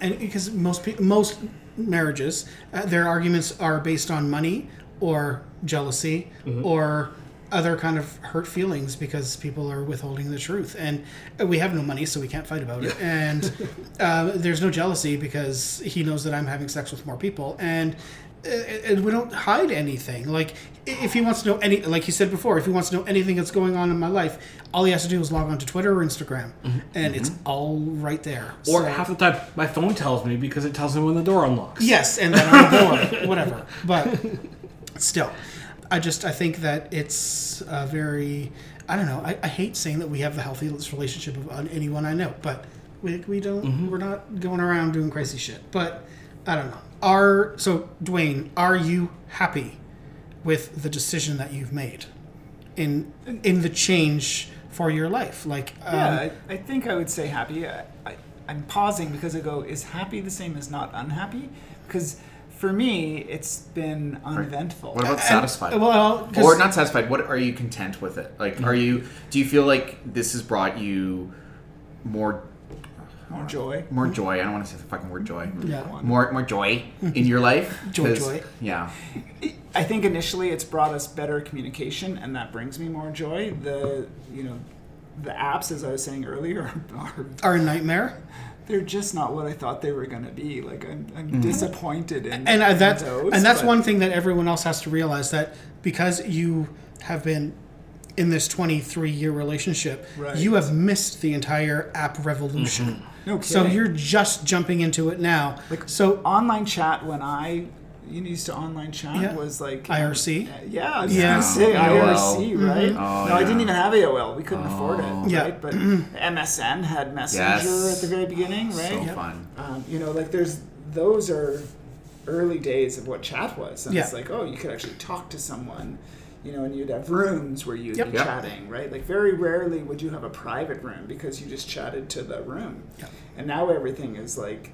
and because most pe- most marriages, uh, their arguments are based on money or jealousy or other kind of hurt feelings because people are withholding the truth, and uh, we have no money, so we can't fight about it. And uh, there's no jealousy because he knows that I'm having sex with more people, and. And we don't hide anything. Like, if he wants to know any, like he said before, if he wants to know anything that's going on in my life, all he has to do is log on to Twitter or Instagram, mm-hmm. and mm-hmm. it's all right there. Or So- half the time, my phone tells me because it tells me when the door unlocks. Yes, and then I'm bored, whatever. But still, I just I think that it's a very I don't know. I, I hate saying that we have the healthiest relationship of anyone I know, but we, we don't. Mm-hmm. We're not going around doing crazy shit. But I don't know. Are so Dwayne? Are you happy with the decision that you've made in in the change for your life? Like um, Yeah, I, I think I would say happy. I, I, I'm pausing because I go, is happy the same as not unhappy? Because for me, it's been uneventful. What about and- satisfied? well, 'cause- or not satisfied. What are you content with it? Like, are Mm-hmm. you? Do you feel like this has brought you more? More joy. more joy. I don't want to say the fucking word joy. Yeah. More more joy in your life. Joy, 'Cause- joy. Yeah. I think initially it's brought us better communication, and that brings me more joy. The you know, the apps, as I was saying earlier, are Are a nightmare. they're just not what I thought they were going to be. Like I'm, I'm disappointed in and uh, that's those, and that's but- one thing that everyone else has to realize that because you have been in this 23 year relationship Right. you have missed the entire app revolution No so kidding. you're just jumping into it now Like, so online chat when I you used to online chat Yeah. was like IRC? Uh, yeah, I was Yeah. gonna say AOL. IRC, right? Oh, no, I didn't even have AOL. We couldn't afford it, Yeah. right? But MSN had Messenger Yes. at the very beginning, right? So Yep. fun. um, you know, like there's those are early days of what chat was, and it's like, oh, you could actually talk to someone, you know, and you'd have rooms where you'd Yep. be Yep. chatting, right? Like very rarely would you have a private room because you just chatted to the room, Yep. and now everything is like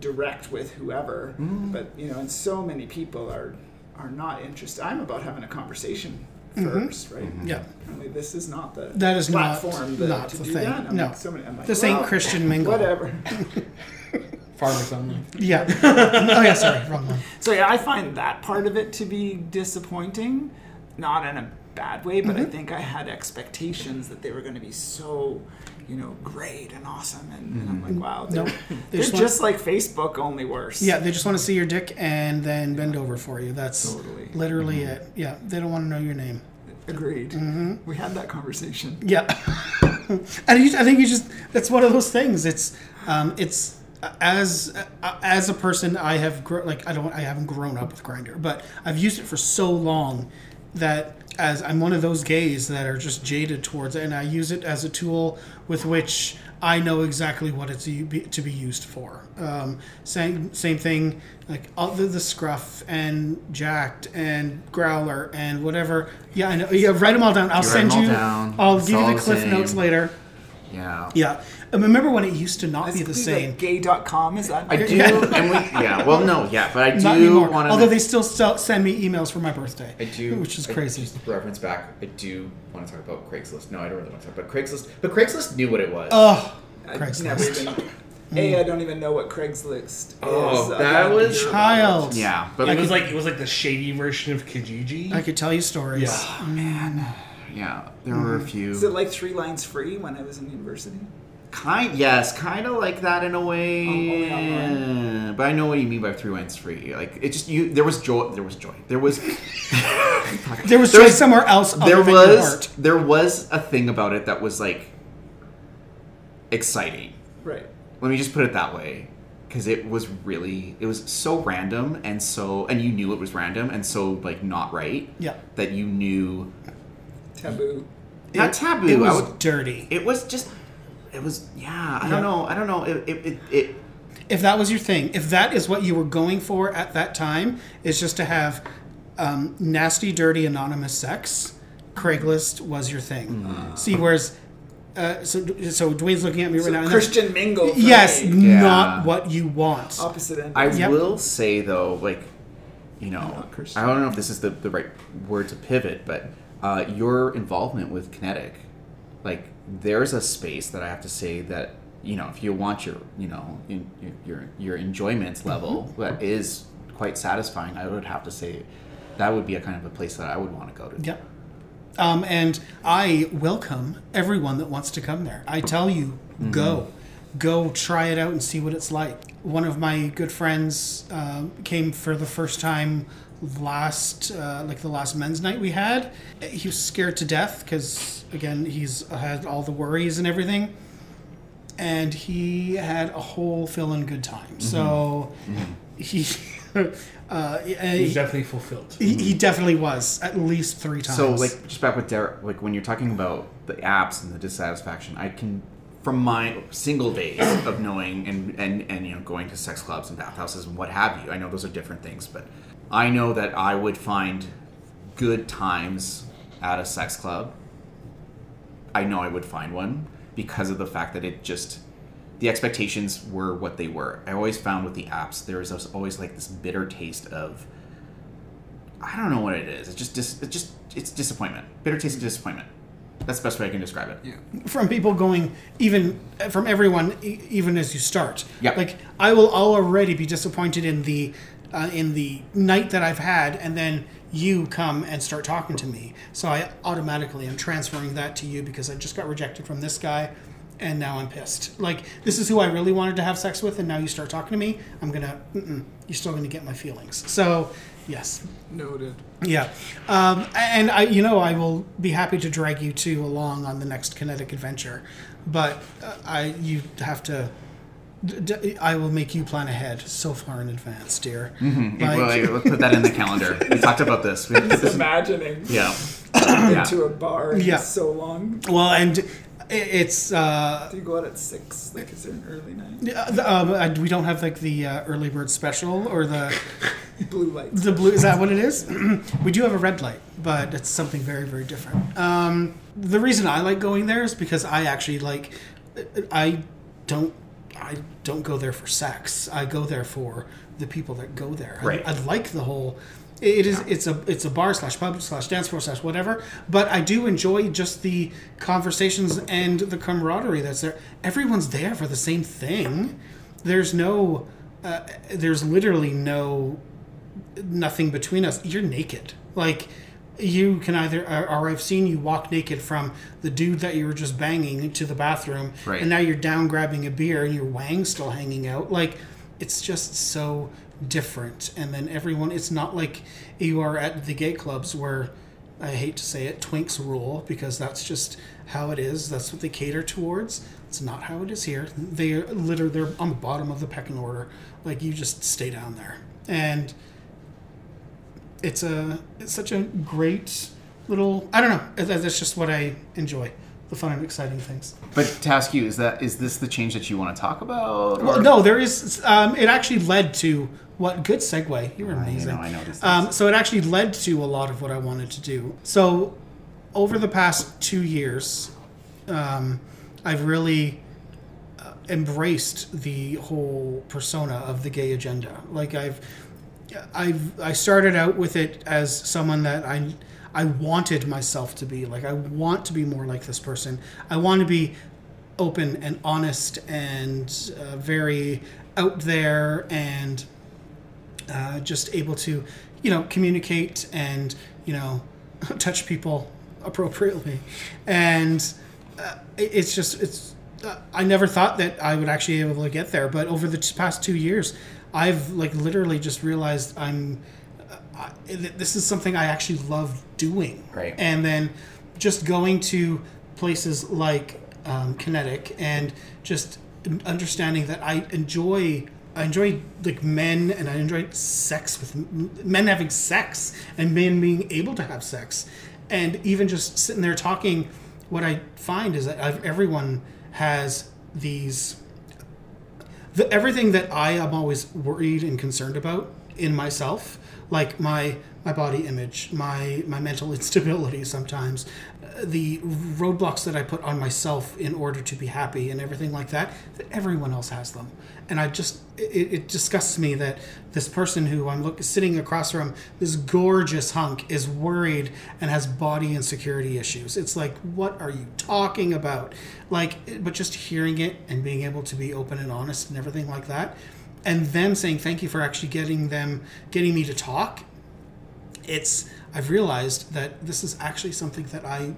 direct with whoever. Mm-hmm. But you know, and so many people are are not interested. I'm about having a conversation first, right? Mm-hmm. yeah Apparently this is not the That is not- platform that, not to the do thing. that. I'm No. like, so many, I'm like, This ain't Christian mingle. Whatever. Farmers only. yeah oh yeah sorry wrong one So yeah, I find that part of it to be disappointing, not in a bad way, but I Mm-hmm. think I had expectations that they were going to be so, you know, great and awesome, and, and I'm like, wow, they're, Nope. They they're just just, like Facebook, only worse. yeah they just want to see your dick and then bend over for you that's Totally. literally it yeah they don't want to know your name agreed. Mm-hmm. We had that conversation. Yeah, and you, I think you just that's one of those things. It's um, it's as uh, as a person, I have gro- like I don't I haven't grown up with Grindr, but I've used it for so long that as I'm one of those gays that are just jaded towards it, and I use it as a tool with which I know exactly what it's to be used for. Um, same same thing, like all the, the scruff and Jack'd and Growlr and whatever. Yeah, I know. Yeah, write them all down. I'll You send you. down. I'll It's give you the the cliff same. notes later. Yeah. Yeah, I remember when it used to not Is be it the like same. Gay.com is that? I do, and we, yeah. Well, no, yeah, but I Not do want to. Although they still sell, send me emails for my birthday. I do, which is I- crazy. just to reference back, I do want to talk about Craigslist. No, I don't really want to talk about Craigslist, but Craigslist knew what it was. Oh, I've never Craigslist. even. A, I don't even know what Craigslist is. Oh, I that was- heard about Child. it. yeah, but It was like it was like the shady version of Kijiji. I could tell you stories. Yeah. Oh, man. Yeah, there were a Mm-hmm. few. Is it like three lines free when I was in university? Kind, yes, kind of like that in a way. Oh, oh, online. but I know what you mean by three lines free. Like it just you. There was joy. There was joy. There was. There was There joy was- somewhere else. Other there was. There was a thing about it that was like exciting. Right. Let me just put it that way, because it was really. It was so random and so, and you knew it was random and so like not right. Yeah. That you knew. Taboo. Not It- taboo. It was would- dirty. It was just. It was yeah. I Yeah. don't know. I don't know. It it, it, it if that was your thing, if that is what you were going for at that time, is just to have um, nasty, dirty, anonymous sex, Craigslist was your thing. See, whereas, uh, so so Dwayne's looking at me right So now. Christian mingle. yes. Yeah. not what you want. Opposite end. I Yep. will say though, like, you know. I don't know if this is the, the right word to pivot, but uh, your involvement with Kinetic, like, there's a space that I have to say that you know, if you want your, you know, in, your your, enjoyment level that is quite satisfying, I would have to say that would be a kind of a place that I would want to go to. Yep. Um, and I welcome everyone that wants to come there. I tell you, go, go try it out and see what it's like. One of my good friends um, came for the first time last, uh, like the last men's night we had. He was scared to death because, again, he's had all the worries and everything. And he had a whole feeling good time. So he, uh, He's he, definitely fulfilled. he, he definitely was at least three times. So, like, just back with Derek, like when you're talking about the apps and the dissatisfaction, I can, from my single days of knowing and and and you know going to sex clubs and bathhouses and what have you, I know those are different things, but I know that I would find good times at a sex club. I know I would find one because of the fact that it just the expectations were what they were. I always found with the apps there was always like this bitter taste of I don't know what it is. It's just dis- it's just it's disappointment. Bitter taste of disappointment. That's the best way I can describe it. Yeah. from people going even from everyone e- even as you start Yeah. like i will already be disappointed in the uh, in the night that i've had and then you come and start talking to me so i automatically am transferring that to you because i just got rejected from this guy and now i'm pissed like this is who i really wanted to have sex with and now you start talking to me i'm gonna you're still gonna get my feelings so yes Noted. yeah, um, and I, you know, I will be happy to drag you two along on the next kinetic adventure, but uh, I, you have to. D- d- I will make you plan ahead so far in advance, dear. Mm-hmm. Like- well, let's put that in the calendar. We talked about this. We, Just imagining yeah. yeah. into a bar Yeah. yeah. so long. Well, and it's uh, Do you go out at six? Like, is it an early night? uh, the- um, uh, we don't have like the uh, early bird special or the Blue light. the blue. Is that what it is? we do have a red light, but it's something very very different. Um, the reason I like going there is because I actually like. I don't. I don't go there for sex. I go there for the people that go there. Right. I, I like the whole. It is. It's a. It's a bar slash pub slash dance floor slash whatever. But I do enjoy just the conversations and the camaraderie that's there. Everyone's there for the same thing. There's no. Uh, there's literally no nothing between us. You're naked. Like you can either, or, I've seen you walk naked from the dude that you were just banging to the bathroom, Right. and now you're down grabbing a beer and your wang's still hanging out. Like it's just so different. And then everyone, it's not like you are at the gay clubs where. I hate to say it, twinks rule because that's just how it is. That's what they cater towards. It's not how it is here. They literally they're on the bottom of the pecking order. Like you just stay down there, and it's a it's such a great little I don't know. That- That's just what I enjoy. The fun and exciting things. But to ask you, is that is this the change that you want to talk about? Well, no, there is. Um, it actually led to what good segue. You were amazing. I know, I know Um, so it actually led to a lot of what I wanted to do. So over the past two years, um, I've really uh, embraced the whole persona of the gay agenda. Like I've, I've I started out with it as someone that I I wanted myself to be. Like I want to be more like this person. I want to be open and honest and uh, very out there and uh, just able to, you know, communicate and you know, touch people appropriately, and uh, it's just it's. Uh, I never thought that I would actually be able to get there, but over the past two years, I've like literally just realized I'm. Uh, I, this is something I actually love doing, Right. and then just going to places like um, Kinetic and just understanding that I enjoy I enjoy like men and I enjoy sex with men having sex and men being able to have sex and even just sitting there talking what I find is that I've, everyone has these the, everything that I am always worried and concerned about in myself, like my my body image, my my mental instability sometimes, uh, the roadblocks that I put on myself in order to be happy and everything like that, that everyone else has them. And I just it, it disgusts me that this person who I'm look, sitting across from, this gorgeous hunk, is worried and has body insecurity issues. It's like, what are you talking about? Like, but just hearing it and being able to be open and honest and everything like that, and them saying thank you for actually getting them, getting me to talk. It's I've realized that this is actually something that I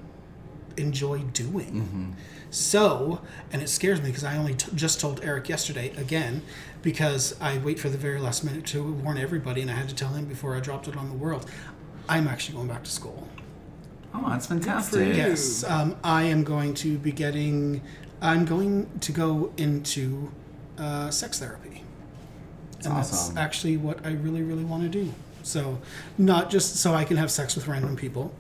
enjoy doing. Mm-hmm. So, and it scares me because I only t- just told Eric yesterday again because I wait for the very last minute to warn everybody, and I had to tell him before I dropped it on the world. I'm actually going back to school. Oh, that's fantastic. Yes, um, I am going to be getting. I'm going to go into uh, sex therapy, and that's actually what I really, really want to do. So, not just so I can have sex with random people.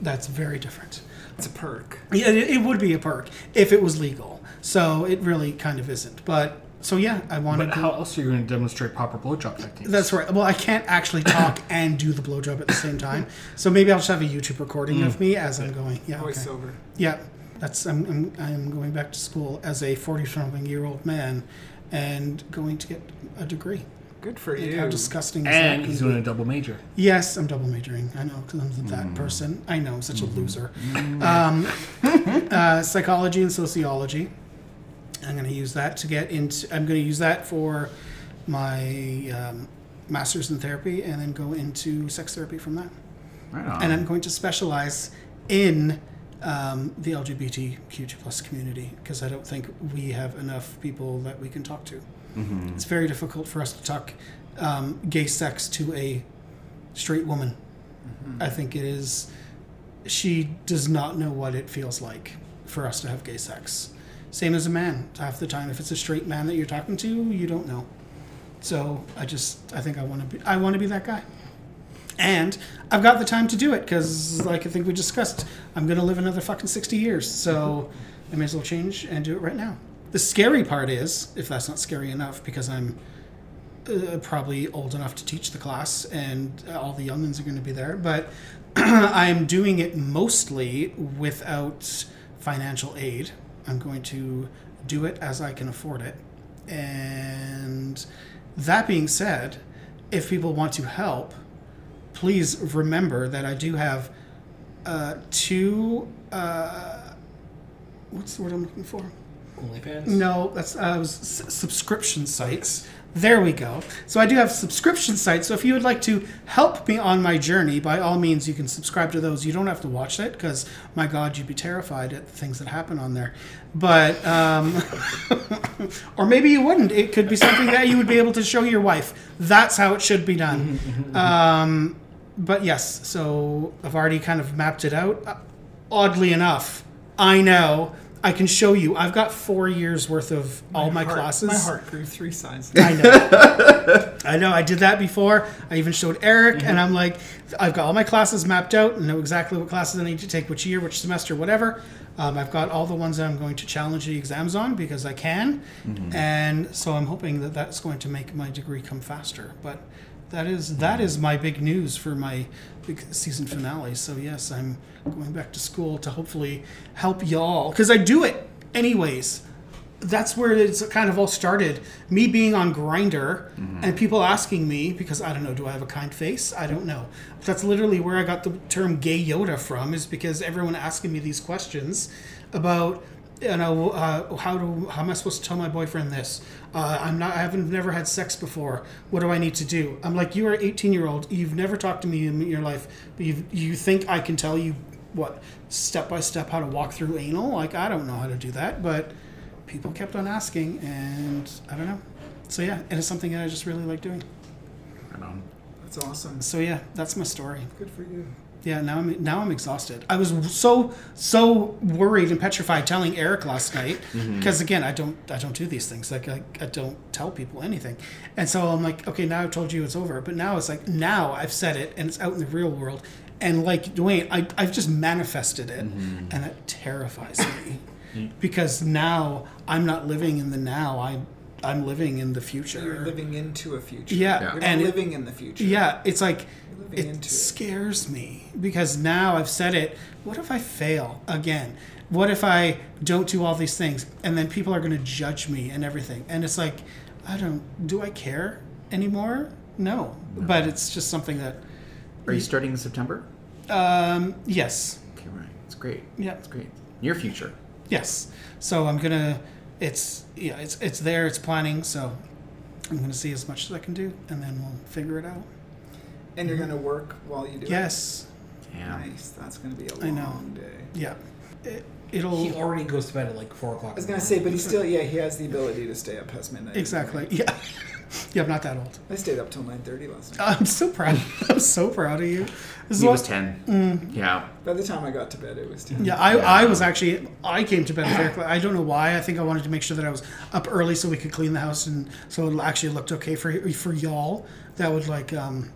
That's very different. It's a perk. Yeah, it, it would be a perk if it was legal. So it really kind of isn't. But so yeah, I wanted But to. how else are you going to demonstrate proper blowjob techniques? That's right. Well, I can't actually talk and do the blowjob at the same time. So maybe I'll just have a YouTube recording of mm. me as I'm going. Yeah. Okay. Voiceover. Yeah. That's I'm, I'm I'm going back to school as a 40 something year old man and going to get a degree. Good for Like, you. how disgusting is And that? he's doing a double major. Yes, I'm double majoring. I know because I'm that person. I know, I'm such a loser. Um, uh, psychology and sociology. I'm going to use that to get into. I'm going to use that for my um, master's in therapy, and then go into sex therapy from that. Right on. And I'm going to specialize in um, the LGBTQ plus community because I don't think we have enough people that we can talk to. It's very difficult for us to talk um, gay sex to a straight woman. I think it is. She does not know what it feels like for us to have gay sex. Same as a man. Half the time, if it's a straight man that you're talking to, you don't know. So I just, I think I want to be, I want to be that guy. And I've got the time to do it because, like I think we discussed, I'm going to live another fucking 60 years. So I may as well change and do it right now. The scary part is, if that's not scary enough, because I'm uh, probably old enough to teach the class and all the youngins are going to be there, but I'm doing it mostly without financial aid. I'm going to do it as I can afford it. And that being said, if people want to help, please remember that I do have uh, two. Uh, what's the word I'm looking for? OnlyFans. No, that's uh, was s- subscription sites. There we go. So I do have subscription sites. So if you would like to help me on my journey, by all means, you can subscribe to those. You don't have to watch it because, my God, you'd be terrified at the things that happen on there. But, um, or maybe you wouldn't. It could be something that you would be able to show your wife. That's how it should be done. Um, but yes, so I've already kind of mapped it out. Uh, Oddly enough, I know I can show you. I've got four years worth of all my, heart- classes. My heart grew three sizes. I know. I know. I did that before. I even showed Eric, and I'm like, I've got all my classes mapped out and know exactly what classes I need to take, which year, which semester, whatever. Um, I've got all the ones that I'm going to challenge the exams on because I can, and so I'm hoping that that's going to make my degree come faster. But that is that is my big news for my big season finale. So yes, I'm going back to school to hopefully help y'all because I do it anyways that's where it's kind of all started. Me being on Grindr mm-hmm. and people asking me because I don't know, do I have a kind face? I don't know. But that's literally where I got the term "gay Yoda" from, is because everyone asking me these questions about you know uh, how do how am I supposed to tell my boyfriend this? Uh, I'm not. I haven't never had sex before. What do I need to do? I'm like, you are 18 year old. You've never talked to me in your life, but you you think I can tell you what step by step how to walk through anal? Like I don't know how to do that, but people kept on asking, and I don't know. So yeah, and it's something that I just really like doing. Right on. That's awesome. So yeah, that's my story. Good for you. Yeah, now I'm now I'm exhausted. I was so so worried and petrified telling Eric last night mm-hmm. because again I don't I don't do these things. Like I, I don't tell people anything, and so I'm like okay now I've told you it's over, but now it's like now I've said it and it's out in the real world, and like Dwayne I I've just manifested it, mm-hmm. and it terrifies me. Mm. Because now I'm not living in the now. I I'm living in the future. You're living into a future. Yeah, You're not and it- living in the future. Yeah, it's like it into it. scares me because now I've said it. What if I fail again? What if I don't do all these things and then people are going to judge me and everything? And it's like, I don't. Do I care anymore? No. But it's just something that. Are you starting in September? Um. Yes. Okay, right. It's great. Yeah. It's great. Near future. Yes. So I'm gonna. It's yeah. It's it's there. It's planning. So I'm gonna see as much as I can do, and then we'll figure it out. And you're mm-hmm. gonna work while you do it? Yes. Yeah. Nice. That's gonna be a I know. long day. Yeah. It, it'll. He already goes to bed at like four o'clock. I was gonna say, but he still, yeah, he has the ability to stay up past midnight. Exactly. Yeah. yeah, I'm not that old. I stayed up till nine thirty last night. I'm so proud. I'm so proud of you. This He what- was 10. Yeah. By the time I got to bed, it was ten. yeah, I, I was actually I came to bed very quickly. I don't know why. I think I wanted to make sure that I was up early so we could clean the house and so it actually looked okay for for y'all. That would like um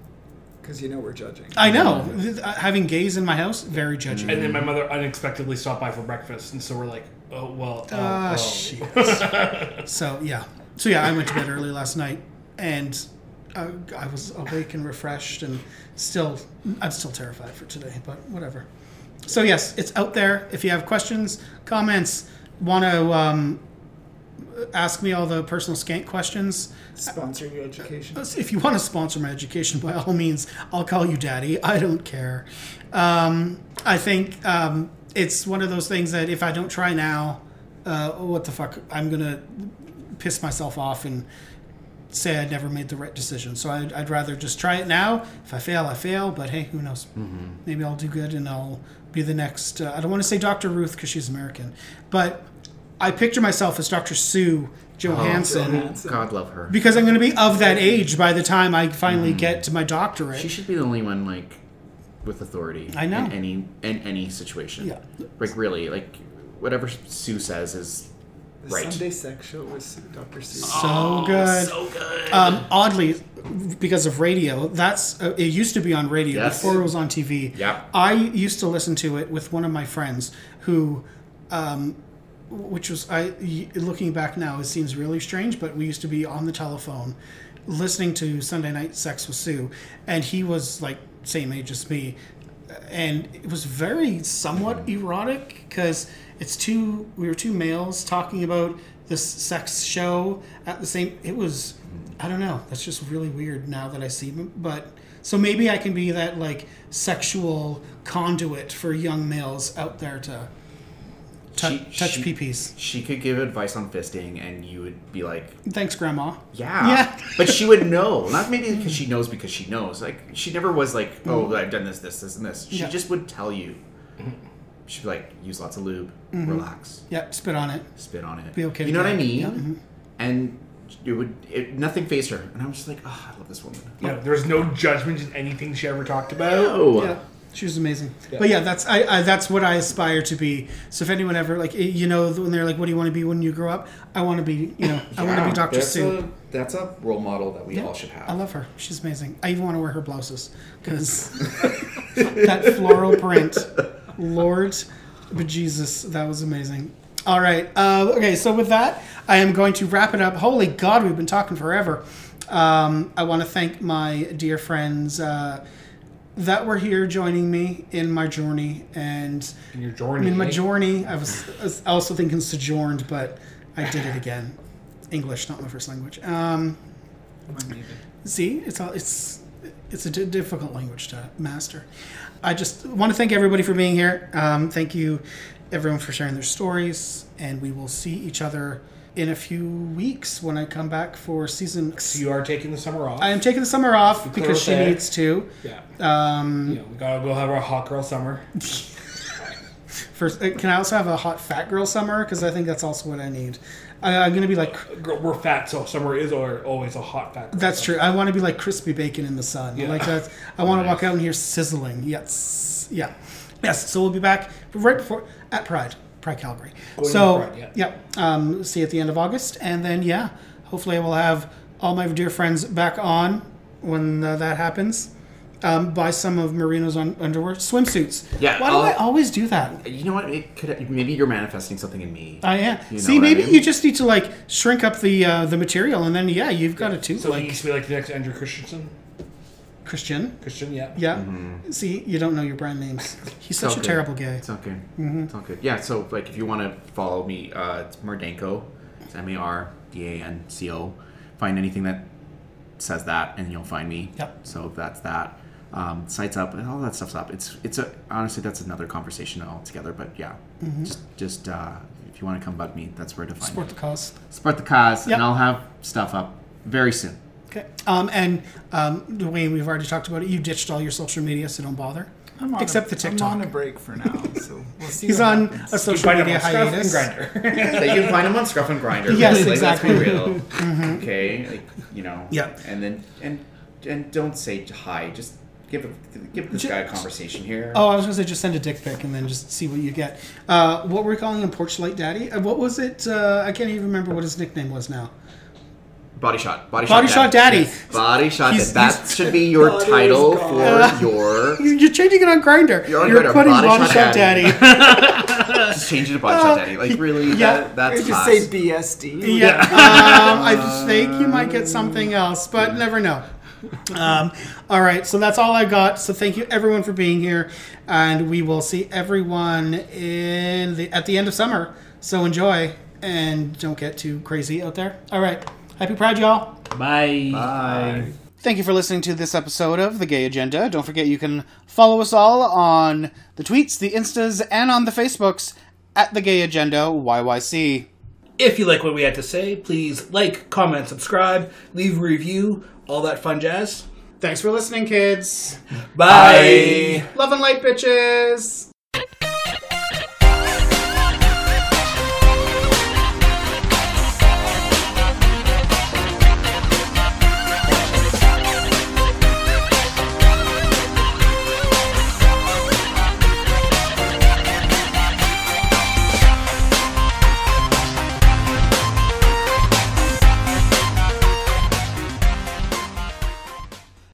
because you know we're judging. I know Uh, having gays in my house very judging. And then my mother unexpectedly stopped by for breakfast, and so we're like, oh well. Oh, Ah, oh. shit. so yeah, so yeah, I went to bed early last night, and uh, I was awake and refreshed, and still, I'm still terrified for today, but whatever. So yes, it's out there. If you have questions, comments, want to um, ask me all the personal skank questions. Sponsor your education. If you want to sponsor my education, by all means, I'll call you daddy. I don't care. Um, I think um, it's one of those things that if I don't try now, uh, what the fuck? I'm gonna piss myself off and say I never made the right decision. So I'd, I'd rather just try it now. If I fail, I fail. But hey, who knows? Maybe I'll do good and I'll be the next. Uh, I don't want to say Dr. Ruth because she's American, but I picture myself as Dr. Sue Johansson Johansson. God love her. because I'm going to be of that age by the time I finally get to my doctorate. She should be the only one like with authority. I know. In any in any situation. Yeah. Like really, like whatever Sue says is The right. Sunday Sex Show with Dr. Seuss. so good. So good. Um, oddly, because of radio, that's uh, it used to be on radio Yes. before it was on TV. Yeah. I used to listen to it with one of my friends who, um, which was I looking back now, it seems really strange, but we used to be on the telephone listening to Sunday Night Sex with Sue, and he was like same age as me, and it was very somewhat erotic because it's two we were two males talking about this sex show at the same it was i don't know that's just really weird now that i see them but so maybe i can be that like sexual conduit for young males out there to tou- She- touch she- peepees she could give advice on fisting, and you would be like, thanks grandma Yeah. Yeah. but she would know. Not maybe because she knows because she knows. Like she never was like, mm. oh, I've done this, this, this, and this. She Yeah. just would tell you. Mm-hmm. She'd be like, use lots of lube, mm-hmm. relax, yep spit on it spit on it. Be okay You know what I to mean? get- yeah. Mm-hmm. And it would it, nothing phased her, and I was just like, oh, I love this woman. Yeah, there was no judgment in anything she ever talked about. Oh, yeah she was amazing but yeah that's I, I that's what i aspire to be so if anyone ever like you know when they're like what do you want to be when you grow up i want to be you know i want to be dr that's sue A, that's a role model that we all should have. I love her. She's amazing. I even want to wear her blouses because that floral print, Lord, but Jesus, that was amazing. All right. Uh, okay. So with that, I am going to wrap it up. Holy God, we've been talking forever. Um, I want to thank my dear friends uh, that were here joining me in my journey and In your journey. in my eh? journey. I was, I was also thinking sojourned, but I did it again. English, not my first language. Um, See, it's all it's it's a difficult language to master. I just want to thank everybody for being here. Um, thank you, everyone, for sharing their stories, and we will see each other in a few weeks when I come back for season. So you are taking the summer off. I am taking the summer off clear because she needs to. yeah. Um, know, we gotta go have our hot girl summer. first, uh, can I also have a hot fat girl summer? Because I think that's also what I need. I, I'm gonna be like Girl, We're fat, so summer is always a hot fat. Girl That's true. I want to be like crispy bacon in the sun. Yeah. Like that. I want to walk out and hear sizzling. Yes. Yeah. Yes. So we'll be back right before at Pride, Pride Calgary. Going so Pride, yeah. Um, see you at the end of August, and then yeah, hopefully I will have all my dear friends back on when uh, that happens. Um, buy some of Marino's un- underwear swimsuits. Yeah, Why do I I'll- always do that? You know what? It could maybe you're manifesting something in me. I am. You know See, what I maybe mean? you just need to like shrink up the uh, the material, and then yeah, you've got it too. So he like used to be like the next Andrew Christensen. Christian. Christian, yeah. Yeah. See, you don't know your brand names. He's such a terrible gay. It's all good. Mm-hmm. It's all good. Yeah. So like, if you want to follow me, uh, it's Mardanco. It's M A R D A N C O. Find anything that says that, and you'll find me. Yep. So that's that. Um, sites up and all that stuff's up. It's it's a honestly that's another conversation altogether. But yeah, just just uh, if you want to come bug me, that's where to find Support me. the cause. Support the cause, Yep. and I'll have stuff up very soon. Okay. Um, and um, Dwayne, we've already talked about it. You ditched all your social media, so don't bother. I'm on Except a, the TikTok. I'm on a break for now, so we'll see. He's on happens. a social Find him media on Scruff and hiatus. Grindr. so you can find him on Scruff and Grindr. Yes, like, exactly. Let's be real. Okay, like you know. Yeah. And then and and don't say hi. Just give a, give this Ju- guy a conversation here. Oh, I was going to say just send a dick pic and then just see what you get. Uh, what we're calling him? Porchlight Daddy? Uh, what was it? Uh, I can't even remember what his nickname was now. Body shot. Body, Body Shot Daddy. Body shot. He's- that he's- should be your title for gone. your. You're changing it on Grindr. You're on You're Grindr. putting Body Body, Shot Shot Daddy. Daddy. Just change it to body shot daddy. Like really, yeah. that, that's Or just class. say BSD. Yeah, um, I think you might get something else, but never know. Um, all right, so that's all I got. So thank you everyone for being here, and we will see everyone in the at the end of summer. So enjoy and don't get too crazy out there. All right. Happy Pride, y'all. Bye. Bye. Thank you for listening to this episode of The Gay Agenda. Don't forget you can follow us all on the tweets, the Instas, and on the Facebooks at The Gay Agenda YYC. If you like what we had to say, please like, comment, subscribe, leave a review, all that fun jazz. Thanks for listening, kids. Bye. Love and light, bitches.